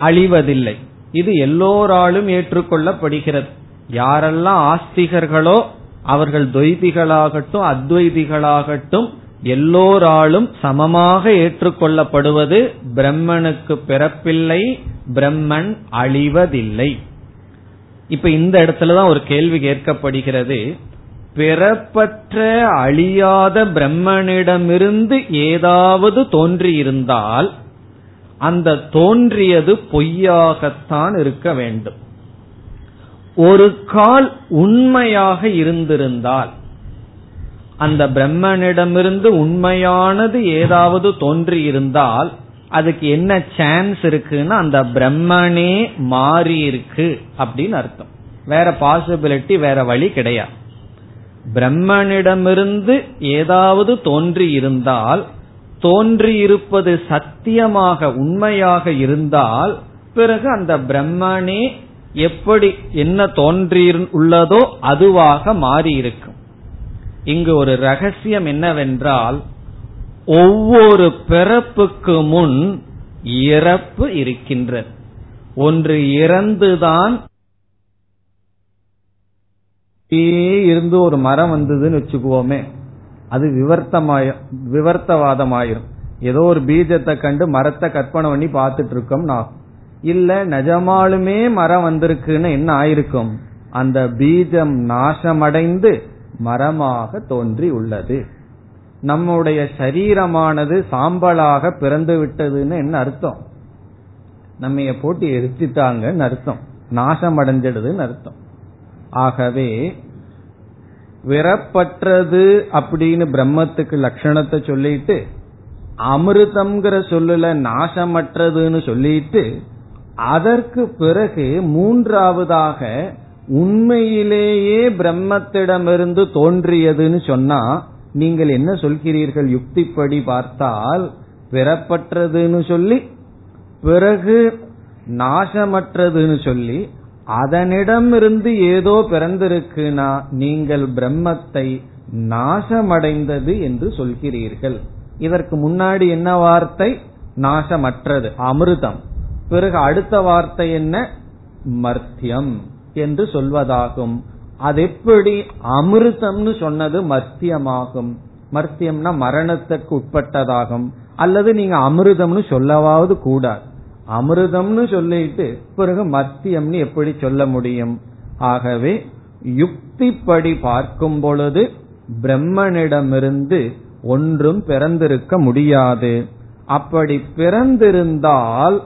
அழிவதில்லை. இது எல்லோராலும் ஏற்றுக்கொள்ளப்படுகிறது. யாரெல்லாம் ஆஸ்திகர்களோ அவர்கள் துவைதிகளாகட்டும் அத்வைதிகளாகட்டும் எல்லோராலும் சமமாக ஏற்றுக்கொள்ளப்படுவது பிரம்மனுக்கு பிறப்பில்லை பிரம்மன் அழிவதில்லை. இப்ப இந்த இடத்துலதான் ஒரு கேள்வி கேட்கப்படுகிறது. பிறப்பற்ற அழியாத பிரம்மனிடமிருந்து ஏதாவது தோன்றியிருந்தால் அந்த தோன்றியது பொய்யாகத்தான் இருக்க வேண்டும். ஒரு கால் உண்மையாக இருந்திருந்தால் அந்த பிரம்மனிடமிருந்து உண்மையானது ஏதாவது தோன்றியிருந்தால் அதுக்கு என்ன சான்ஸ் இருக்குன்னா அந்த பிரம்மனே மாறி இருக்கு அப்படின்னு அர்த்தம். வேற பாசிபிலிட்டி வேற வழி கிடையாது. பிரம்மனிடமிருந்து ஏதாவது தோன்றி இருந்தால் தோன்றியிருப்பது சத்தியமாக உண்மையாக இருந்தால் பிறகு அந்த பிரம்மனே எப்படி என்ன தோன்றி உள்ளதோ அதுவாக மாறி இருக்கும் இங்கு ஒரு ரகசியம் என்னவென்றால் ஒவ்வொரு பிறப்புக்கு முன் இறப்பு இருக்கின்றது. ஒன்று இறந்துதான் இருந்து ஒரு மரம் வந்ததுன்னு வச்சுக்குவோமே. அது விவர்த்தமாய விவர்த்தவாதமாயிரும். ஏதோ ஒரு பீஜத்தை கண்டு மரத்தை கற்பனை பண்ணி பார்த்துட்டு இருக்கோம் நான் இல்ல நிஜமாலுமே மரம் வந்திருக்குன்னு என்ன ஆயிருக்கும்? அந்த பீஜம் நாசமடைந்து மரமாக தோன்றி உள்ளது. நம்முடைய சரீரமானது சாம்பலாக பிறந்து விட்டதுன்னு என்ன அர்த்தம்? நம்ம போட்டு எரிச்சிட்டாங்கன்னு அர்த்தம். நாசம் அடைஞ்சிடுதுன்னு அர்த்தம். ஆகவே விறப்பற்றது அப்படின்னு பிரம்மத்துக்கு லட்சணத்தை சொல்லிட்டு அமிர்தம்ங்கிற சொல்லுல நாசமற்றதுன்னு சொல்லிட்டு அதற்கு பிறகு மூன்றாவதாக உண்மையிலேயே பிரம்மத்திடமிருந்து தோன்றியதுன்னு சொன்னா நீங்கள் என்ன சொல்கிறீர்கள்? யுக்திப்படி பார்த்தால் பிறப்பற்றதுன்னு சொல்லி பிறகு நாசமற்றதுன்னு சொல்லி அதனிடமிருந்து ஏதோ பிறந்திருக்குனா நீங்கள் பிரம்மத்தை நாசமடைந்தது என்று சொல்கிறீர்கள். இதற்கு முன்னாடி என்ன வார்த்தை? நாசமற்றது அமிர்தம். பிறகு அடுத்த வார்த்தை என்ன? மர்த்தியம். என்று சொல்வதாகும். அது எப்படி அமிர்தம்னு சொன்னது மர்த்தியமாகும் மர்த்தியம்னா மரணத்துக்கு உட்பட்டதாகும். அல்லது நீங்க அமிர்தம்னு சொல்லவாவது கூடாது. அமிர்தம்னு சொல்லிட்டு பிறகு மத்தியம்னு எப்படி சொல்ல முடியும்? ஆகவே யுக்திப்படி பார்க்கும் பொழுது பிரம்மனிடமிருந்து ஒன்றும் பிறந்திருக்க முடியாது. அப்படி பிறந்திருந்தால்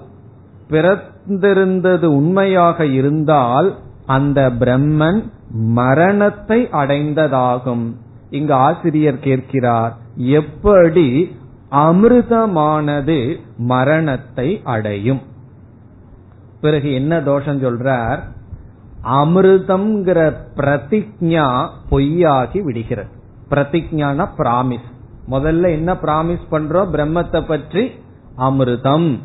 பிறந்திருந்தது உண்மையாக இருந்தால் அந்த பிரம்மன் மரணத்தை அடைந்ததாகும். இங்கு ஆசிரியர் கேட்கிறார் எப்படி அமிர்தமானது மரணத்தை அடையும்? பிறகு என்ன தோஷம் சொல்றார் அமிர்தம்ங்கிற பிரதிஜா பொய்யாகி விடுகிறது. பிரதிஜான பிராமிஸ். முதல்ல என்ன பிராமிஸ் பண்றோம்? பிரம்மத்தை பற்றி அமிர்தம்.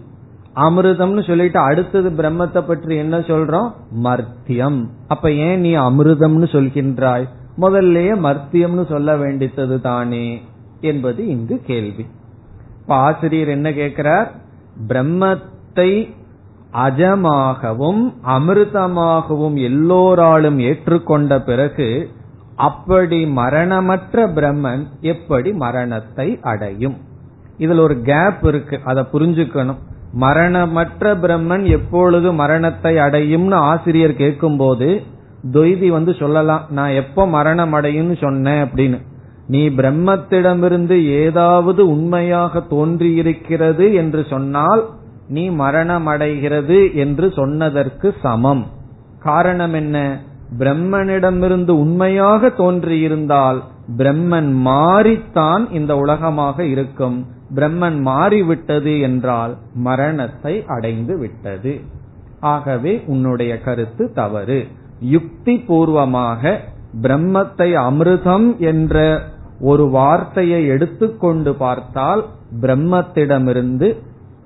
அமிர்தம்னு சொல்லிட்டு அடுத்தது பிரம்மத்தை பற்றி என்ன சொல்றோம்? மர்த்தியம். அப்ப ஏன் நீ அமிர்தம்னு சொல்கின்றாய்? முதல்லயே மர்த்தியம்னு சொல்ல வேண்டித்தது தானே என்பது இங்கு கேள்வி. இப்ப ஆசிரியர் என்ன கேட்கிறார்? பிரம்மத்தை அஜமாகவும் அமிர்தமாகவும் எல்லோராலும் ஏற்றுக்கொண்ட பிறகு அப்படி மரணமற்ற பிரம்மன் எப்படி மரணத்தை அடையும்? இதுல ஒரு கேப் இருக்கு. அதை புரிஞ்சுக்கணும். மரணமற்ற பிரம்மன் எப்பொழுது மரணத்தை அடையும்னு ஆசிரியர் கேட்கும்போது தொய்தி வந்து சொல்லலாம் நான் எப்ப மரணம் அடையும்னு சொன்னேன் அப்படின்னு. நீ பிரம்மத்திடமிருந்து ஏதாவது உண்மையாக தோன்றியிருக்கிறது என்று சொன்னால் நீ மரணம் அடைகிறது என்று சொன்னதற்கு சமம். காரணம் என்ன? பிரம்மனிடமிருந்து உண்மையாக தோன்றியிருந்தால் பிரம்மன் மாறித்தான் இந்த உலகமாக இருக்கும். பிரம்மன் மாறிவிட்டது என்றால் மரணத்தை அடைந்து விட்டது. ஆகவே உன்னுடைய கருத்து தவறு. யுக்தி பூர்வமாக பிரம்மத்தை அமிர்தம் என்ற ஒரு வார்த்தையை எடுத்துக்கொண்டு பார்த்தால் பிரம்மத்திடமிருந்து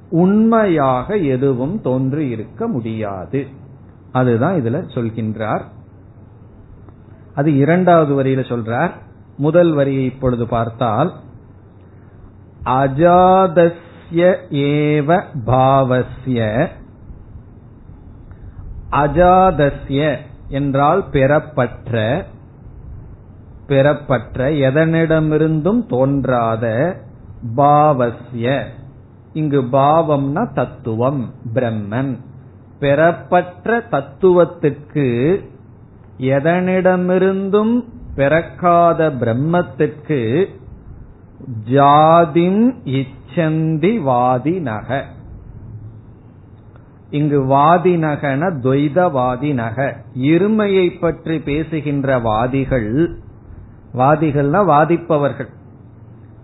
உண்மையாக எதுவும் தோன்றி இருக்க முடியாது. அதுதான் இதுல சொல்கின்றார். அது இரண்டாவது வரியில சொல்றார். முதல் வரியை இப்பொழுது பார்த்தால் அஜாதஸ்ய ஏவ பாவஸ்ய. அஜாதஸ்ய என்றால் பெறப்பற்ற. பெறப்பற்ற எதனிடமிருந்தும் தோன்றாத பாவஸ்ய. இங்கு பாவம்னா தத்துவம் பிரம்மன். பெறப்பற்ற தத்துவத்திற்கு எதனிடமிருந்தும் பிறக்காத பிரம்மத்திற்கு ஜாதிம் இச்சந்தி வாதினக இங்கு வாதி நகன துவைதவாதி நக. இருமையை பற்றி பேசுகின்ற வாதிகள் வாதிகள்னா வாதிப்பவர்கள்.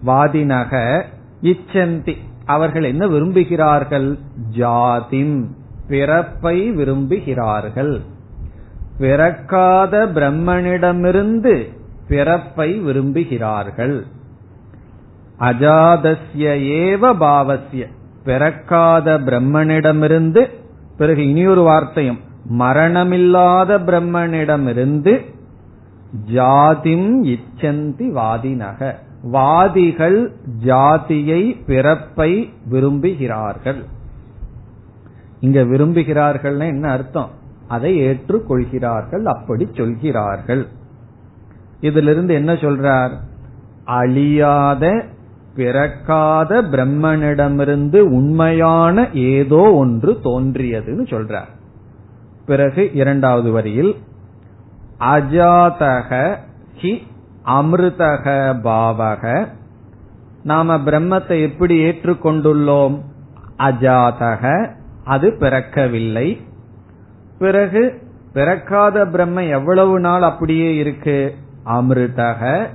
வாதி நக இச்சந்தி. அவர்கள் என்ன விரும்புகிறார்கள்? ஜாதிம் பிறப்பை விரும்புகிறார்கள். பிறக்காத பிரம்மனிடமிருந்து பிறப்பை விரும்புகிறார்கள். அஜாதஸ்ய ஏவ பாவசிய பிறக்காத பிரம்மனிடமிருந்து பிறகு இனியொரு வார்த்தையும் மரணமில்லாத பிரம்மனிடமிருந்து ஜாதிம் இச்சந்தி வாதினக. வாதிகள் ஜாதியை பிறப்பை விரும்புகிறார்கள். இங்க விரும்புகிறார்கள் என்ன அர்த்தம்? அதை ஏற்றுக்கொள்கிறார்கள் அப்படி சொல்கிறார்கள். இதிலிருந்து என்ன சொல்றார்? அழியாத பிறக்காத பிரம்மனிடமிருந்து உண்மையான ஏதோ ஒன்று தோன்றியதுன்னு சொல்றார். பிறகு இரண்டாவது வரியில் அஜாதக ஹி அமிர்தக பாவக. நாம பிரம்மத்தை எப்படி ஏற்றுக்கொண்டுள்ளோம்? அஜாதக அது பிறக்கவில்லை. பிறகு பிறக்காத பிரம்ம எவ்வளவு நாள் அப்படியே இருக்கு? அமிர்தக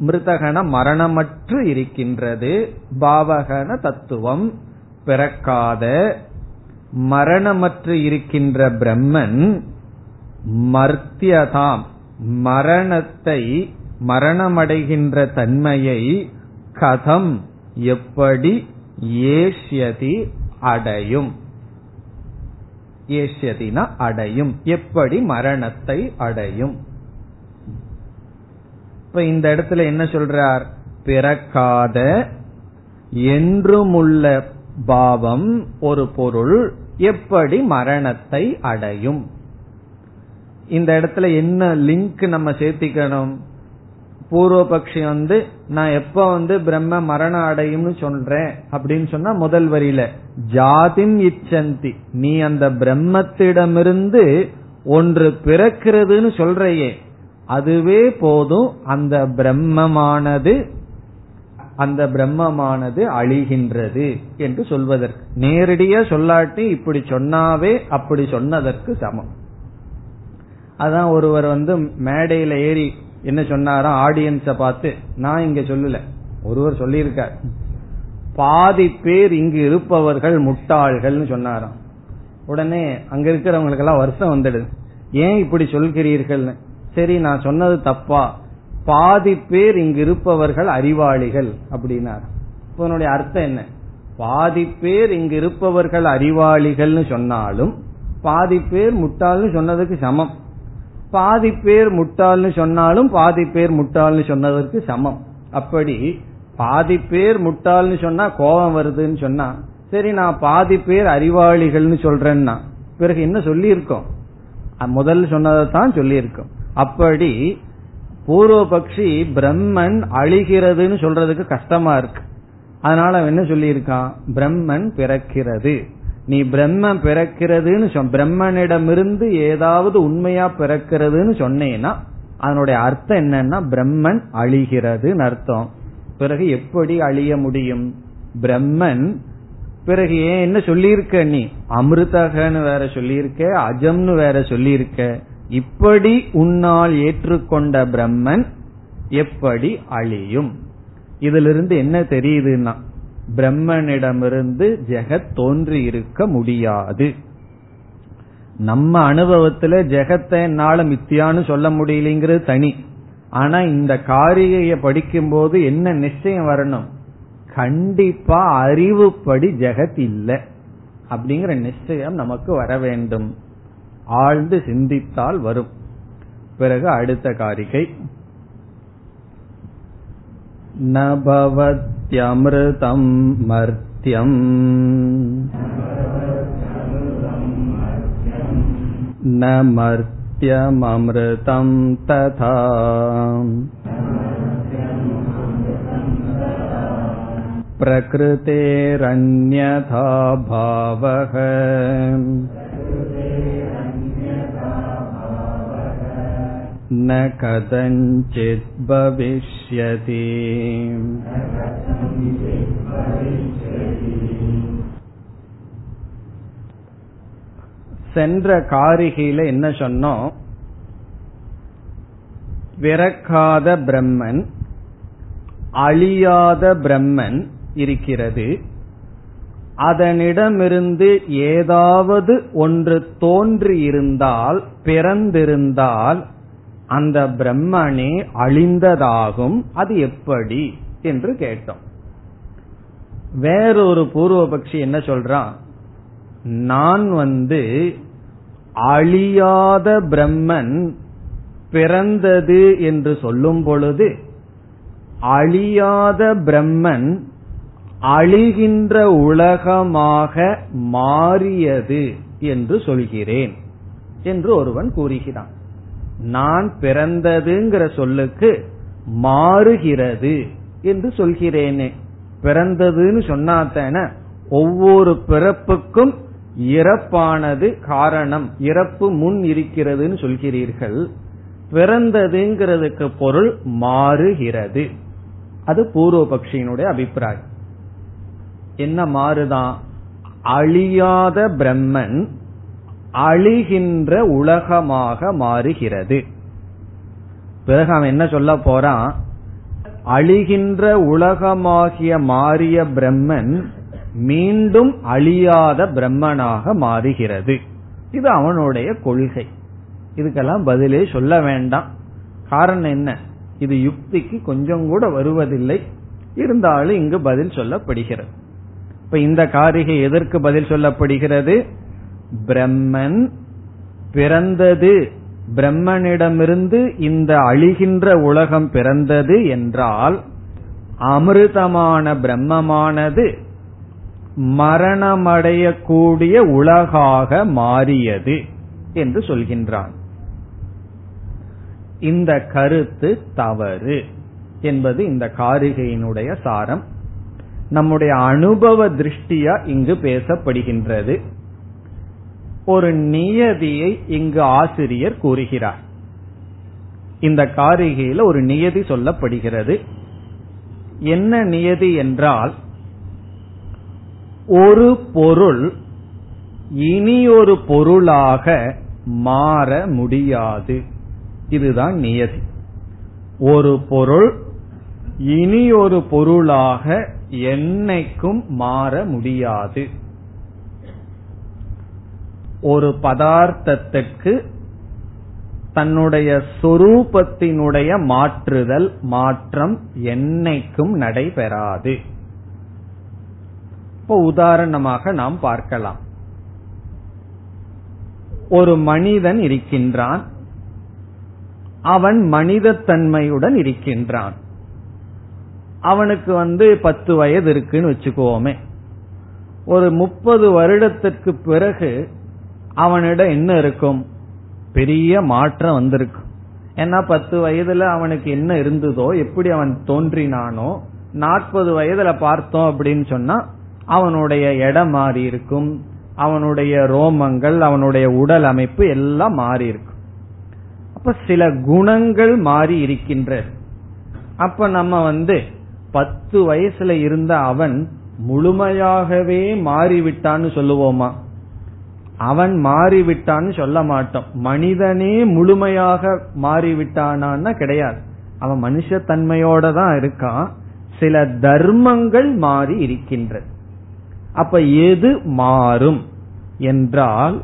மிருதகன மரணமற்று இருக்கின்றது. பாவகன தத்துவம். பிறக்காத மரணமற்று இருக்கின்ற பிரம்மன் மர்த்தியதாம். மரணத்தை மரணமடைகின்ற தன்மையை கதம் எப்படி ஏஷ்யதி அடையும்? ஏசியதினா அடையும். எப்படி மரணத்தை அடையும்? இப்ப இந்த இடத்துல என்ன சொல்றார்? பிறக்காத என்றுமுள்ள பாவம் ஒரு பொருள் எப்படி மரணத்தை அடையும்? இந்த இடத்துல என்ன லிங்க் நம்ம சேர்த்திக்கணும்? பூர்வபக்ஷி வந்து நான் எப்ப வந்து பிரம்ம மரணம் அடையும்னு சொல்றேன்? அப்படின்னு சொன்னா முதல் வரியில ஜாதிம் இச்சந்தி நீ அந்த பிரம்மத்திடமிருந்து ஒன்று பிறக்கிறதுன்னு சொல்றையே. அதுவே போதும் அந்த பிரம்மமானது அந்த பிரம்மமானது அழிகின்றது என்று சொல்வதற்கு. நேரடியா சொல்லாட்டி இப்படி சொன்னாவே அப்படி சொன்னதற்கு சமம். அதான் ஒருவர் வந்து மேடையில ஏறி என்ன சொன்னாராம் ஆடியன்ஸ பார்த்து நான் இங்க சொல்லல. ஒருவர் சொல்லியிருக்கார். பாதி பேர் இங்கு இருப்பவர்கள் முட்டாள்கள்னு சொன்னாராம். உடனே அங்க இருக்கிறவங்களுக்கு எல்லாம் வருஷம் வந்துடுது. ஏன் இப்படி சொல்கிறீர்கள்னு. சரி நான் சொன்னது தப்பா. பாதி பேர் இங்கு இருப்பவர்கள் அறிவாளிகள் அப்படின்னார். இதனுடைய அர்த்தம் என்ன? பாதி பேர் இங்கு இருப்பவர்கள் அறிவாளிகள்னு சொன்னாலும் பாதி பேர் முட்டாள்னு சொன்னதுக்கு சமம். பாதி பேர் முட்டாள்னு சொன்னாலும் பாதி பேர் முட்டாள்னு சொன்னதற்கு சமம். அப்படி பாதி பேர் முட்டாள்னு சொன்னா கோபம் வருதுன்னு சொன்னா சரி நான் பாதி பேர் அறிவாளிகள்னு சொல்றேன்னா பிறகு என்ன சொல்லியிருக்கோம்? முதல் சொன்னதை தான் சொல்லியிருக்கோம். அப்படி பூர்வபக்ஷி பிரம்மன் அழிகிறதுன்னு சொல்றதுக்கு கஷ்டமா இருக்கு. அதனால அவன் என்ன சொல்லியிருக்கான்? பிரம்மன் பிறக்கிறது. நீ பிரம்ம பிறக்கிறதுன்னு பிரம்மனிடமிருந்து ஏதாவது உண்மையா பிறக்கிறதுன்னு சொன்னேன்னா அதனுடைய அர்த்தம் என்னன்னா பிரம்மன் அழிகிறதுன்னு அர்த்தம். பிறகு எப்படி அழிய முடியும்? பிரம்மன் பிறகு ஏன் என்ன சொல்லியிருக்க நீ? அமிர்தகன்னு வேற சொல்லியிருக்க அஜம்னு வேற சொல்லியிருக்க. இப்படி உன்னால் ஏற்றுக்கொண்ட பிரம்மன் எப்படி அழியும்? இதிலிருந்து என்ன தெரியுதுன்னா பிரம்மனிடமிருந்து ஜெகத் தோன்றி இருக்க முடியாது. நம்ம அனுபவத்துல ஜெகத்தை என்னால மித்தியான்னு சொல்ல முடியலங்கிறது தனி. ஆனா இந்த காரிகையை படிக்கும் போது என்ன நிச்சயம் வரணும்? கண்டிப்பா அறிவுப்படி ஜெகத் இல்லை. அப்படிங்கிற நிச்சயம் நமக்கு வர வேண்டும். ஆழ்ந்து சிந்தித்தால் வரும். பிறகு அடுத்த காரிகை. न भवत्यमृतं मर्त्यम् न मर्त्यममृतं तथा प्रकृतेरन्यथा भावः न कथञ्चित् भविष्य भविष्यति சென்ற காரிகையில என்ன சொன்னோம் விறக்காத பிரம்மன் அழியாத பிரம்மன் இருக்கிறது அதனிடமிருந்து ஏதாவது ஒன்று தோன்றியிருந்தால் பிறந்திருந்தால் அந்த பிரம்மனே அழிந்ததாகும் அது எப்படி என்று கேட்டோம். வேறொரு பூர்வபக்ஷி என்ன சொல்றான்? நான் வந்து அழியாத பிரம்மன் பிறந்தது என்று சொல்லும் பொழுது அழியாத பிரம்மன் அழிகின்ற உலகமாக மாறியது என்று சொல்கிறேன் என்று ஒருவன் கூறுகிறான். நான் பிறந்ததுங்கிற சொல்லுக்கு மாறுகிறது என்று சொல்கிறேனே. பிறந்ததுன்னு சொன்னாத்தன ஒவ்வொரு பிறப்புக்கும் இறப்பானது காரணம் இறப்பு முன் இருக்கிறதுன்னு சொல்கிறீர்கள். பிறந்ததுங்கிறதுக்கு பொருள் மாறுகிறது. அது பூர்வபக்ஷியினுடைய அபிப்பிராயம். என்ன மாறுதான்? அழியாத பிரம்மன் அழிகின்ற உலகமாக மாறுகிறது. பிறகு அவன் என்ன சொல்ல போறான்? அழிகின்ற உலகமாகிய மாறிய பிரம்மன் மீண்டும் அழியாத பிரம்மனாக மாறுகிறது. இது அவனுடைய கொள்கை. இதுக்கெல்லாம் பதிலே சொல்ல வேண்டாம். காரணம் என்ன? இது யுக்திக்கு கொஞ்சம் கூட வருவதில்லை. இருந்தாலும் இங்கு பதில் சொல்லப்படுகிறது. இப்ப இந்த காரிகை எதற்கு பதில் சொல்லப்படுகிறது? பிரம்மன் பிறந்தது. பிரம்மனிடமிருந்து இந்த அழிகின்ற உலகம் பிறந்தது என்றால் அமிர்தமான பிரம்மமானது மரணமடையக்கூடிய உலகாக மாறியது என்று சொல்கின்றான். இந்த கருத்து தவறு என்பது இந்த காரிகையினுடைய சாரம். நம்முடைய அனுபவ திருஷ்டியா இங்கு பேசப்படுகின்றது. ஒரு நியதியை இங்கு ஆசிரியர் கூறுகிறார். இந்த காரிகையில் ஒரு நியதி சொல்லப்படுகிறது. என்ன நியதி என்றால் ஒரு பொருள் இனி ஒரு பொருளாக மாற முடியாது. இதுதான் நியதி. ஒரு பொருள் இனி ஒரு பொருளாக என்னைக்கும் மாற முடியாது. ஒரு பதார்த்தத்துக்கு தன்னுடைய சொரூபத்தினுடைய மாற்றுதல் மாற்றம் என்னைக்கும் நடைபெறாது. இப்போ உதாரணமாக நாம் பார்க்கலாம். ஒரு மனிதன் இருக்கின்றான். அவன் மனிதத்தன்மையுடன் இருக்கின்றான். அவனுக்கு வந்து பத்து வயது இருக்குன்னு வச்சுக்கோமே. ஒரு முப்பது வருடத்திற்கு பிறகு அவனிடம் என்ன இருக்கும்? பெரிய மாற்றம் வந்திருக்கும் ஏன்னா பத்து வயதுல அவனுக்கு என்ன இருந்ததோ எப்படி அவன் தோன்றினானோ நாற்பது வயதுல பார்த்தோம் அப்படின்னு சொன்னா அவனுடைய இடம் மாறி இருக்கும். அவனுடைய ரோமங்கள் அவனுடைய உடல் அமைப்பு எல்லாம் மாறி இருக்கும். அப்ப சில குணங்கள் மாறி இருக்கின்ற. அப்ப நம்ம வந்து பத்து வயசுல இருந்த அவன் முழுமையாகவே மாறிவிட்டான்னு சொல்லுவோமா? அவன் மாறிவிட்டான்னு சொல்ல மாட்டோம். மனிதனே முழுமையாக மாறிவிட்டானான்னா கிடையாது. அவன் மனுஷத்தன்மையோட தான் இருக்கான். சில தர்மங்கள் மாறி இருக்கின்றது. அப்ப எது மாறும் என்றால்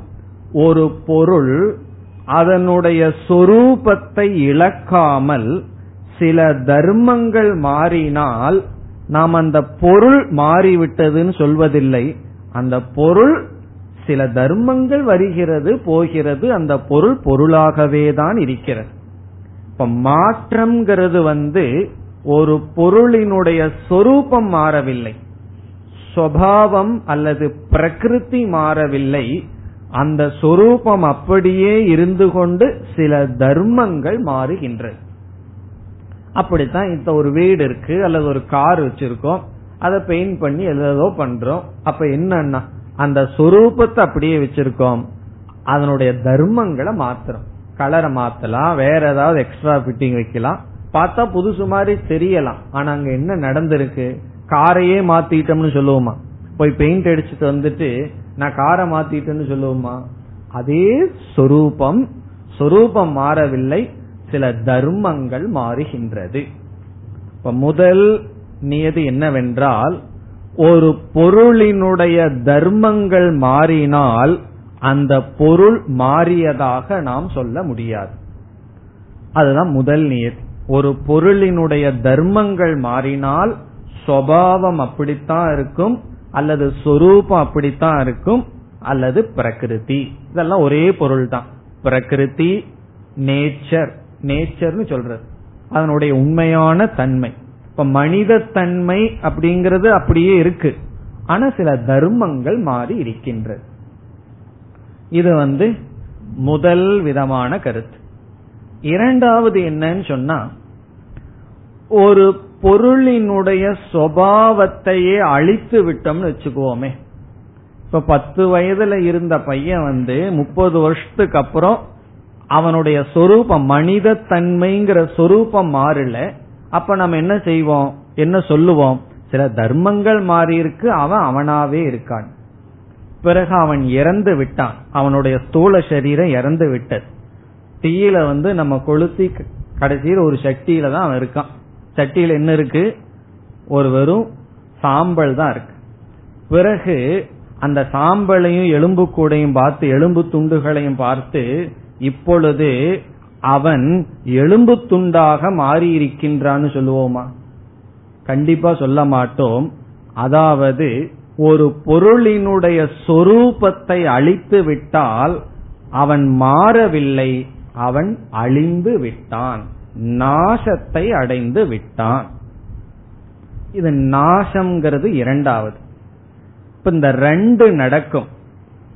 ஒரு பொருள் அதனுடைய சொரூபத்தை இழக்காமல் சில தர்மங்கள் மாறினால் நாம் அந்த பொருள் மாறிவிட்டதுன்னு சொல்வதில்லை. அந்த பொருள் சில தர்மங்கள் வருகிறது போகிறது அந்த பொருள் பொருளாகவே தான் இருக்கிறது. இப்ப மாற்றம்ங்கிறது வந்து ஒரு பொருளினுடைய சொரூபம் மாறவில்லை. சுவாவம் அல்லது பிரகிருதி மாறவில்லை. அந்த சொரூபம் அப்படியே இருந்து கொண்டு சில தர்மங்கள் மாறுகின்றது அப்படித்தான் இந்த ஒரு வீடு இருக்கு அல்லது ஒரு கார் வச்சிருக்கோம் அதை பெயிண்ட் பண்ணி ஏதோ பண்றோம். அப்ப என்னன்னா அந்த சொரூபத்தை அப்படியே வச்சிருக்கோம். அதனுடைய தர்மங்களை மாத்திரம் கலரை மாத்தலாம். வேற ஏதாவது எக்ஸ்ட்ரா ஃபிட்டிங் வைக்கலாம். பார்த்தா புதுசு மாதிரி தெரியலாம். ஆனா அங்க என்ன நடந்திருக்கு? காரையே மாத்திட்டோம்னு சொல்லுவோமா? போய் பெயிண்ட் அடிச்சுட்டு வந்துட்டு நான் காரை மாத்திட்டேன்னு சொல்லுவோமா? அதே சொரூபம். சொரூபம் மாறவில்லை. சில தர்மங்கள் மாறுகின்றது. இப்ப முதல் நியதி என்னவென்றால் ஒரு பொருளினுடைய தர்மங்கள் மாறினால் அந்த பொருள் மாறியதாக நாம் சொல்ல முடியாது. அதுதான் முதல் நியதி. ஒரு பொருளினுடைய தர்மங்கள் மாறினால் சுவாவம் அப்படித்தான் இருக்கும் அல்லது சொரூபம் அப்படித்தான் இருக்கும் அல்லது பிரகிருதி. இதெல்லாம் ஒரே பொருள் தான் பிரகிருதி நேச்சர். நேச்சர்னு சொல்றது. அதனுடைய உண்மையான தன்மை. இப்ப மனித தன்மை அப்படிங்கறது அப்படியே இருக்கு. ஆனா சில தர்மங்கள் மாறி இருக்கின்றது இது வந்து முதல் விதமான கருத்து. இரண்டாவது என்னன்னு சொன்னா ஒரு பொருளினுடைய சுவாவத்தையே அழித்து விட்டோம்னு வச்சுக்குவோமே. இப்ப பத்து வயதுல இருந்த பையன் வந்து முப்பது வருஷத்துக்கு அப்புறம் அவனுடைய சொரூபம் மனித தன்மைங்கிற சொரூபம் மாறல. அப்ப நம்ம என்ன செய்வோம்? என்ன சொல்லுவோம்? சில தர்மங்கள் மாறி இருக்கு அவன் அவனாவே இருக்கான். பிறகு அவன் இறந்து விட்டான். அவனுடைய ஸ்தூல சரீரம் இறந்து விட்டது. தீயில வந்து நம்ம கொளுத்தி கடைசியில் ஒரு சட்டியில தான் அவன் இருக்கான். சட்டியில என்ன இருக்கு? ஒரு வெறும் சாம்பல் தான் இருக்கு. பிறகு அந்த சாம்பலையும் எலும்பு கூடையும் பார்த்து எலும்பு துண்டுகளையும் பார்த்து இப்பொழுது அவன் எலும்பு துண்டாக மாறியிருக்கின்றான்னு சொல்லுவோமா? கண்டிப்பா சொல்ல மாட்டோம். அதாவது ஒரு பொருளினுடைய சொரூபத்தை அழித்து விட்டால் அவன் மாறவில்லை அவன் அழிந்து விட்டான் நாசத்தை அடைந்து விட்டான். இது நாசம்ங்கிறது இரண்டாவது. இப்ப இந்த ரெண்டு நடக்கும்.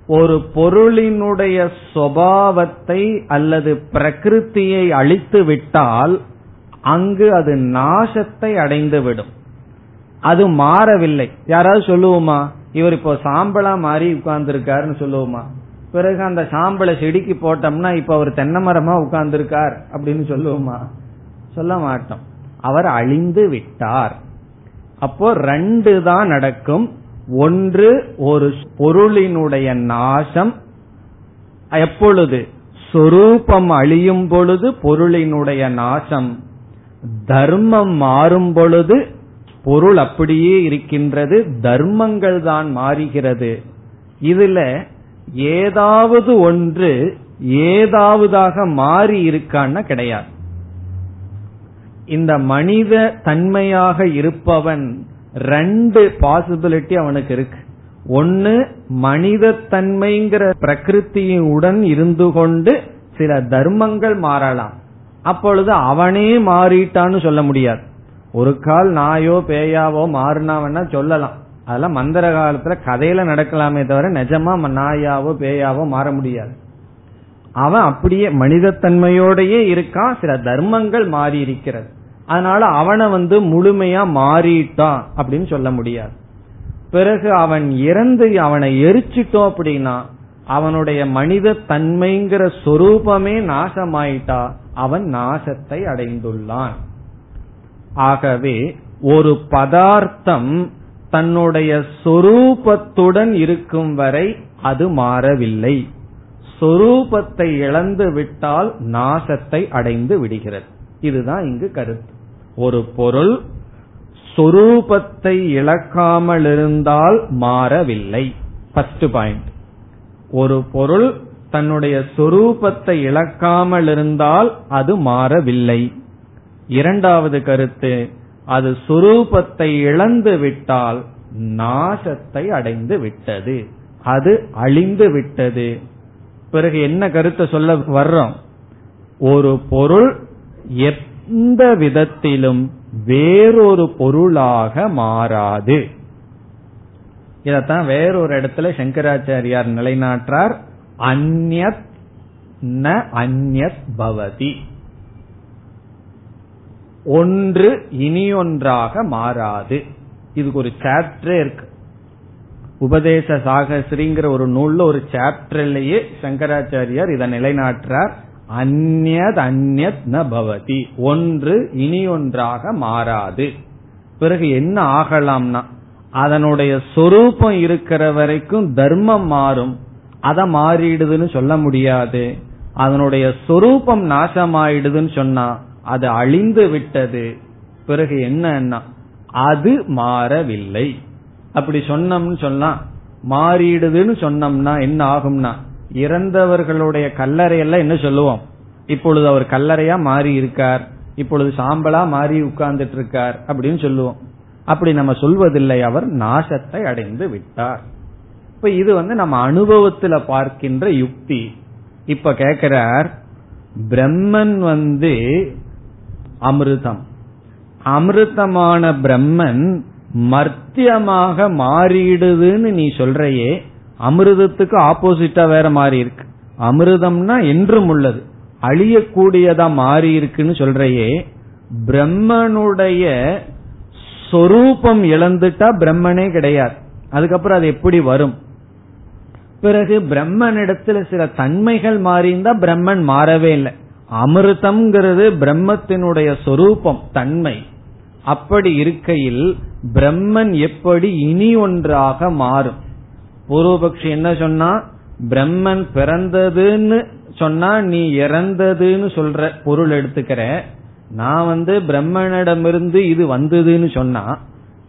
ஒரு பொருளினுடைய சுவாவத்தை அல்லது பிரகிருத்தியை அழித்து விட்டால் அங்கு அது நாசத்தை அடைந்துவிடும். அது மாறவில்லை. யாராவது சொல்லுவோமா இவர் இப்போ சாம்பலா மாறி உட்கார்ந்துருக்காருன்னு சொல்லுவோமா? பிறகு அந்த சாம்பலை செடிக்கு போட்டோம்னா இப்ப அவர் தென்னை மரமா உட்கார்ந்துருக்கார் அப்படின்னு சொல்லுவோமா? சொல்ல மாட்டோம். அவர் அழிந்து விட்டார். அப்போ ரெண்டு தான் நடக்கும். ஒன்று ஒரு பொருளினுடைய நாசம் எப்பொழுது? சொரூபம் அழியும் பொழுது பொருளினுடைய நாசம். தர்மம் மாறும் பொழுது பொருள் அப்படியே இருக்கின்றது தர்மங்கள் தான் மாறுகிறது. இதுல ஏதாவது ஒன்று ஏதாவதாக மாறி இருக்கான்னு கிடையாது. இந்த மனித தன்மையாக இருப்பவன் ரெண்டு பாசிபிலிட்டி அவனுக்கு இருக்கு. ஒன்னு மனித தன்மைங்கிற பிரகிருத்தியுடன் இருந்து கொண்டு சில தர்மங்கள் மாறலாம். அப்பொழுது அவனே மாறிட்டான்னு சொல்ல முடியாது. ஒரு கால் நாயோ பேயாவோ மாறினாவன்னா சொல்லலாம். அதெல்லாம் மந்திர காலத்துல கதையில நடக்கலாமே தவிர நிஜமா நாயாவோ பேயாவோ மாற முடியாது. அவன் அப்படியே மனிதத்தன்மையோடயே இருக்கான் சில தர்மங்கள் மாறி இருக்கிறது அதனால அவனை வந்து முழுமையா மாறிட்டான் அப்படின்னு சொல்ல முடியாது. பிறகு அவன் இறந்து அவனை எரிச்சிட்டோம் அப்படின்னா அவனுடைய மனித தன்மைங்கிற சொரூபமே நாசமாயிட்டா அவன் நாசத்தை அடைந்துள்ளான். ஆகவே ஒரு பதார்த்தம் தன்னுடைய சொரூபத்துடன் இருக்கும் வரை அது மாறவில்லை. சொரூபத்தை இழந்து விட்டால் நாசத்தை அடைந்து விடுகிறது. இதுதான் இங்கு கருத்து. ஒரு பொருள் சொரூபத்தை இழக்காமல் இருந்தால் மாறவில்லை. ஃபர்ஸ்ட் பாயிண்ட் ஒரு பொருள் தன்னுடைய சொரூபத்தை இழக்காமல் இருந்தால் அது மாறவில்லை. இரண்டாவது கருத்து அது சுரூபத்தை இழந்து விட்டால் நாசத்தை அடைந்து விட்டது. அது அழிந்து விட்டது. பிறகு என்ன கருத்தை சொல்ல வர்றோம்? ஒரு பொருள் எந்த விதத்திலும் வேறொரு பொருளாக மாறாது. இதத்தான் வேறொரு இடத்துல சங்கராச்சாரியார் நிலைநாட்டார் அந்நத் ந அந்நத் பவதி. ஒன்று இனியொன்றாக மாறாது. இதுக்கு ஒரு சாப்டரே இருக்கு. உபதேச சாகசிரிங்கிற ஒரு நூல்ல ஒரு சாப்டர்லயே சங்கராச்சாரியார் இதை நிலைநாட்டுறார். அந்நத் அந்நத் ந பவதி. ஒன்று இனி ஒன்றாக மாறாது. பிறகு என்ன ஆகலாம்னா அதனுடைய சொரூபம் இருக்கிற வரைக்கும் தர்மம் மாறும். அதை மாறிடுதுன்னு சொல்ல முடியாது. அதனுடைய சொரூபம் நாசமாயிடுதுன்னு சொன்னா அது அழிந்து விட்டது. பிறகு என்னன்னா அது மாறவில்லை. அப்படி சொன்னோம்னு சொன்னா மாறிடுதுன்னு சொன்னோம்னா என்ன ஆகும்னா இறந்தவர்களுடைய கல்லறையெல்லாம் என்ன சொல்லுவோம்? இப்பொழுது அவர் கல்லறையா மாறி இருக்கார். இப்பொழுது சாம்பலா மாறி உட்கார்ந்துட்டு இருக்கார் அப்படின்னு சொல்லுவோம். அப்படி நம்ம சொல்வதில்லை. அவர் நாசத்தை அடைந்து விட்டார். இப்ப இது வந்து நம்ம அனுபவத்துல பார்க்கின்ற யுக்தி. இப்ப கேக்கிறார் பிரம்மன் வந்து அமிர்தம். அமிர்தமான பிரம்மன் மர்த்தியமாக மாறிடுதுன்னு நீ சொல்றையே அமிர்தத்துக்கு ஆப்போசிட்டா வேற மாறி இருக்கு. அமிர்தம்னா என்றும் உள்ளது. அழியக்கூடியதா மாறி இருக்குன்னு சொல்றையே பிரம்மனுடைய சொரூபம் இழந்துட்டா பிரம்மனே கிடையாது. அதுக்கப்புறம் அது எப்படி வரும்? பிறகு பிரம்மனிடத்துல சில தன்மைகள் மாறியிருந்தா பிரம்மன் மாறவே இல்லை. அமிர்தம்ங்கிறது பிரம்மத்தினுடைய சொரூபம் தன்மை. அப்படி இருக்கையில் பிரம்மன் எப்படி இனி ஒன்றாக மாறும்? பூர்வபக்ஷி என்ன சொன்னா பிரம்மன் பிறந்ததுன்னு சொன்னா நீ இறந்ததுன்னு சொல்ற பொருள் எடுத்துக்கிற. நான் வந்து பிரம்மனிடமிருந்து இது வந்ததுன்னு சொன்னா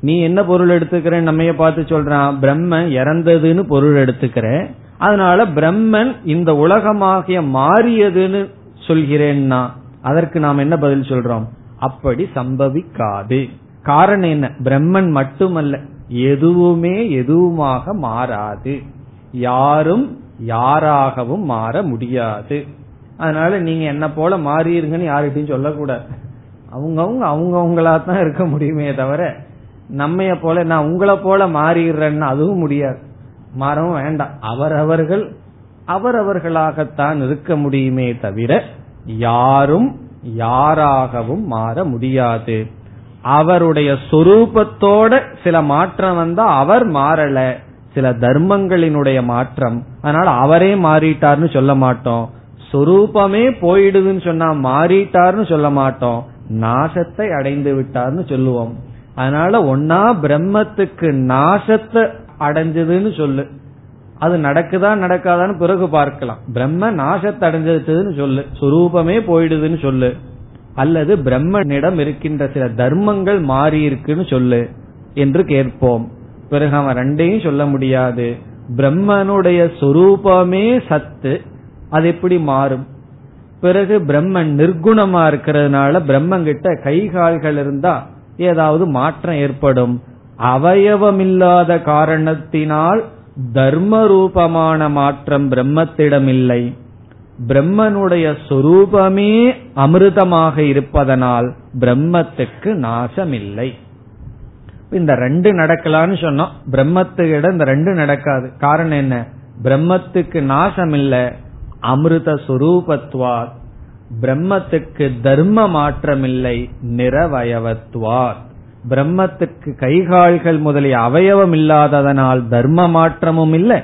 நீ என்ன பொருள் எடுத்துக்கிற நம்ம பார்த்து சொல்றான்? பிரம்மன் இறந்ததுன்னு பொருள் எடுத்துக்கிற. அதனால பிரம்மன் இந்த உலகமாகிய மாறியதுன்னு சொல்கிறேன்னா அதற்கு நாம் என்ன பதில் சொல்றோம்? அப்படி சம்பவிக்காது. காரணம் என்ன? பிரம்மன் மட்டுமல்ல. எதுவுமே எதுவுமாக மாறாது. யாரும் யாராகவும் மாற முடியாது. அதனால நீங்க என்ன போல மாறிருங்கன்னு யார்கிட்டையும் சொல்லக்கூடாது. அவங்கவுங்க அவங்கவுங்களா தான் இருக்க முடியுமே தவிர நம்மைய போல நான் உங்களை போல மாறிடுறேன்னு அதுவும் முடியாது. மாறவும் வேண்டாம். அவரவர்கள் அவரவர்களாகத்தான் இருக்க முடியுமே தவிர யாரும் யாராகவும் மாற முடியாது. அவருடைய சொரூபத்தோட சில மாற்றம் வந்தா அவர் மாறல. சில தர்மங்களினுடைய மாற்றம். அதனால அவரே மாறிட்டார்னு சொல்ல மாட்டோம். சொரூபமே போயிடுதுன்னு சொன்னா மாறிட்டார்னு சொல்ல மாட்டோம். நாசத்தை அடைந்து விட்டார்னு சொல்லுவோம். அதனால ஒன்னா பிரம்மத்துக்கு நாசத்தை அடைஞ்சதுன்னு சொல்லு. அது நடக்குதா நடக்காதான்னு பிறகு பார்க்கலாம். பிரம்ம நாசத்தை அடைஞ்சதுன்னு சொல்லு. சொரூபமே போயிடுதுன்னு சொல்லு. அல்லது பிரம்மனிடம் இருக்கின்ற சில தர்மங்கள் மாறி இருக்குன்னு சொல்லு என்று கேட்போம். பிறகு அவன் ரெண்டையும் சொல்ல முடியாது. பிரம்மனுடைய சொரூபமே சத்து அது எப்படி மாறும்? பிறகு பிரம்மன் நிர்குணமா இருக்கிறதுனால பிரம்மங்கிட்ட கை கால்கள் இருந்தா ஏதாவது மாற்றம் ஏற்படும். அவயவமில்லாத காரணத்தினால் தர்ம ரூபமான மாற்றம் பிரம்மத்திடம் இல்லை பிரம்மனுடைய சொரூபமே அமிர்தமாக இருப்பதனால் பிரம்மத்துக்கு நாசமில்லை. இந்த ரெண்டு நடக்கலான்னு சொன்னோம். பிரம்மத்துக்கிட இந்த ரெண்டு நடக்காது. காரணம் என்ன? பிரம்மத்துக்கு நாசம் இல்ல அமிர்த சுரூபத்வார். பிரம்மத்துக்கு தர்ம மாற்றம் இல்லை நிறவயவத்வார். பிரம்மத்துக்கு கைகால்கள் முதலிய அவயவம் இல்லாததனால் தர்ம மாற்றமும் இல்லை.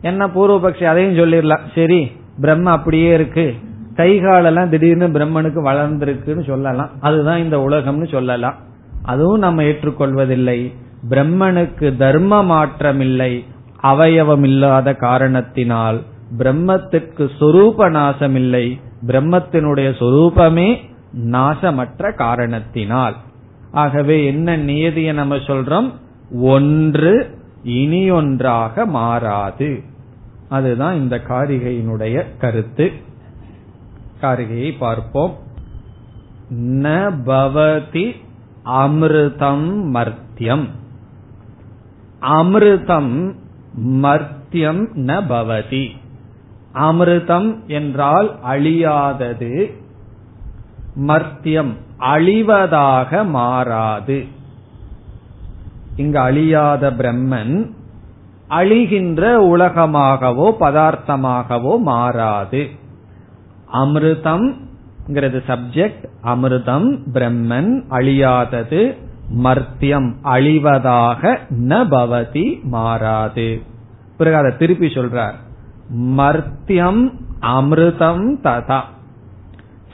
என்ன பூர்வபக்ஷி அதையும் சொல்லிடலாம். சரி பிரம்ம அப்படியே இருக்கு. கைகாலெல்லாம் திடீர்னு பிரம்மனுக்கு வளர்ந்திருக்குன்னு சொல்லலாம். அதுதான் இந்த உலகம்னு சொல்லலாம். அதுவும் நம்ம ஏற்றுக்கொள்வதில்லை. பிரம்மனுக்கு தர்ம மாற்றம் இல்லை அவயவம் இல்லாத காரணத்தினால் பிரம்மத்திற்கு சொரூப நாசம் இல்லை பிரம்மத்தினுடைய சொரூபமே நாசமற்ற காரணத்தினால். ஆகவே என்ன நியதியை நம்ம சொல்றோம்? ஒன்று இனி ஒன்றாக மாறாது. அதுதான் இந்த காரிகையினுடைய கருத்து. காரிகையை பார்ப்போம். ந பவதி அமிர்தம் மர்த்தியம். அமிர்தம் மர்த்தியம் ந பவதி. அமிர்தம் என்றால் அழியாதது. மர்த்தியம் அழிவதாக மாறாது. இங்கு அழியாத பிரம்மன் அழிகின்ற உலகமாகவோ பதார்த்தமாகவோ மாறாது. அமிர்தம் சப்ஜெக்ட் அமிர்தம் பிரம்மன் அழியாதது மர்த்தியம். அழிவதாக ந பவதி மாறாது. பிறகு அதை திருப்பி சொல்றார். மர்த்தியம் அமிர்தம் ததா.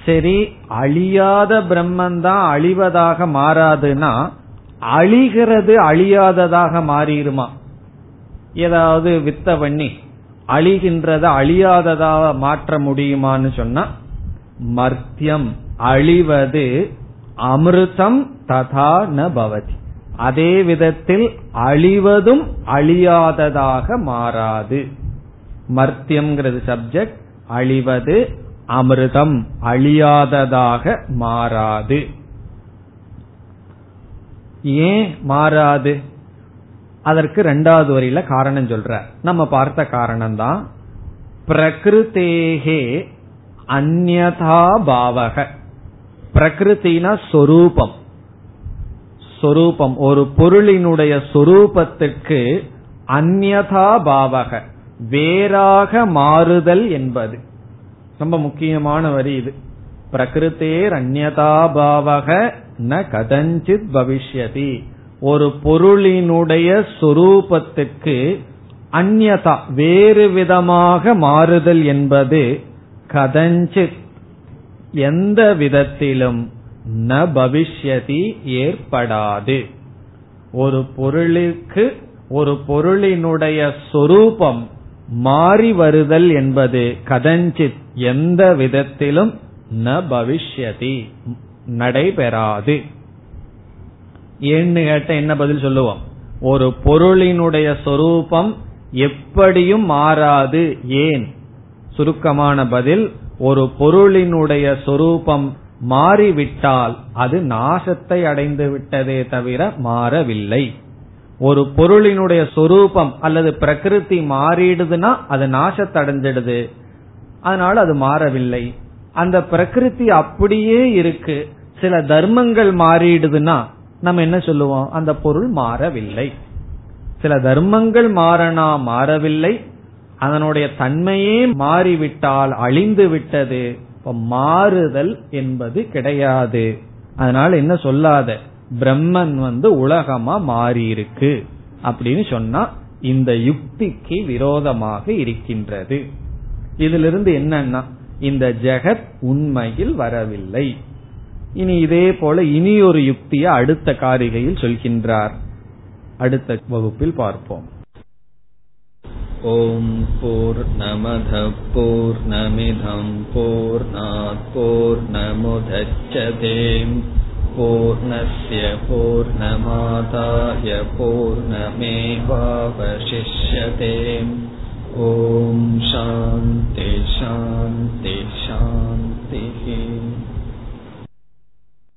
சரி அழியாத பிரம்மன் தான் அழிவதாக மாறாதுன்னா அழிகிறது அழியாததாக மாறிடுமா? ஏதாவது வித்த பண்ணி அழிகின்றத அழியாததாக மாற்ற முடியுமான்னு சொன்னா மர்த்தியம் அழிவது அமிர்தம் ததா ந பவதி. அதே விதத்தில் அழிவதும் அழியாததாக மாறாது. மர்த்தியம்ங்கிறது சப்ஜெக்ட் அழிவது அமிர்தம் அழியாததாக மாறாது. ஏன் மாறாது? அதற்கு ரெண்டாவது வரியில காரணம் சொல்ற நம்ம பார்த்த காரணம் தான் பிரகிருத்தேகே அந்நதா பாவக. பிரகிருத்தினா சொரூபம். சொரூபம். ஒரு பொருளினுடைய சொரூபத்துக்கு அந்நதா பாவக. வேறாக மாறுதல் என்பது. ரொம்ப முக்கியமான வரி இது. பிரகிருத்தேர் அந்நதா பாவக ந கதஞ்சித் பவிஷ்யதி. ஒரு பொருளினுடைய சொரூபத்துக்கு அந்நதா வேறு விதமாக மாறுதல் என்பது கதஞ்சித். எந்த விதத்திலும் ந பவிஷ்யதி ஏற்படாது. ஒரு பொருளுக்கு ஒரு பொருளினுடைய சொரூபம் மாறி வருதல் என்பது கதஞ்சித். எந்த விதத்திலும் ந பவிஷ்யதி நடைபெறாது. ஏன்னு கேட்ட என்ன பதில் சொல்லுவோம்? ஒரு பொருளினுடைய சொரூபம் எப்படியும் மாறாது. ஏன்? சுருக்கமான பதில் ஒரு பொருளினுடைய சொரூபம் மாறிவிட்டால் அது நாசத்தை அடைந்து விட்டதே தவிர மாறவில்லை. ஒரு பொருளினுடைய சொரூபம் அல்லது பிரகிருதி மாறிடுதுன்னா அது நாசத்தை அடைஞ்சிடுது. அதனால அது மாறவில்லை. அந்த பிரகிருதி அப்படியே இருக்கு. சில தர்மங்கள் மாறிடுதுன்னா நம்ம என்ன சொல்லுவோம்? அந்த பொருள் மாறவில்லை. சில தர்மங்கள் மாறனா மாறவில்லை. அதனுடைய தன்மையே மாறிவிட்டால் அழிந்து விட்டது. இப்ப மாறுதல் என்பது கிடையாது. அதனால என்ன சொல்லாத? பிரம்மன் வந்து உலகமா மாறி இருக்கு அப்படின்னு சொன்னா இந்த யுக்திக்கு விரோதமாக இருக்கின்றது. இதிலிருந்து என்னன்னா இந்த ஜெகத் உண்மையில் வரவில்லை. இனி இதே போல இனி ஒரு யுக்தியை அடுத்த காரிகையில் சொல்கின்றார் அடுத்த வகுப்பில் பார்ப்போம் ॐ पूर्नमधपूर्नमिधम्पूर्णापूर्नमुधच्छते पूर्णस्य पूर्णमादाय पूर्णमेवावशिष्यते ॐ शान्ति शान्ति शान्तिः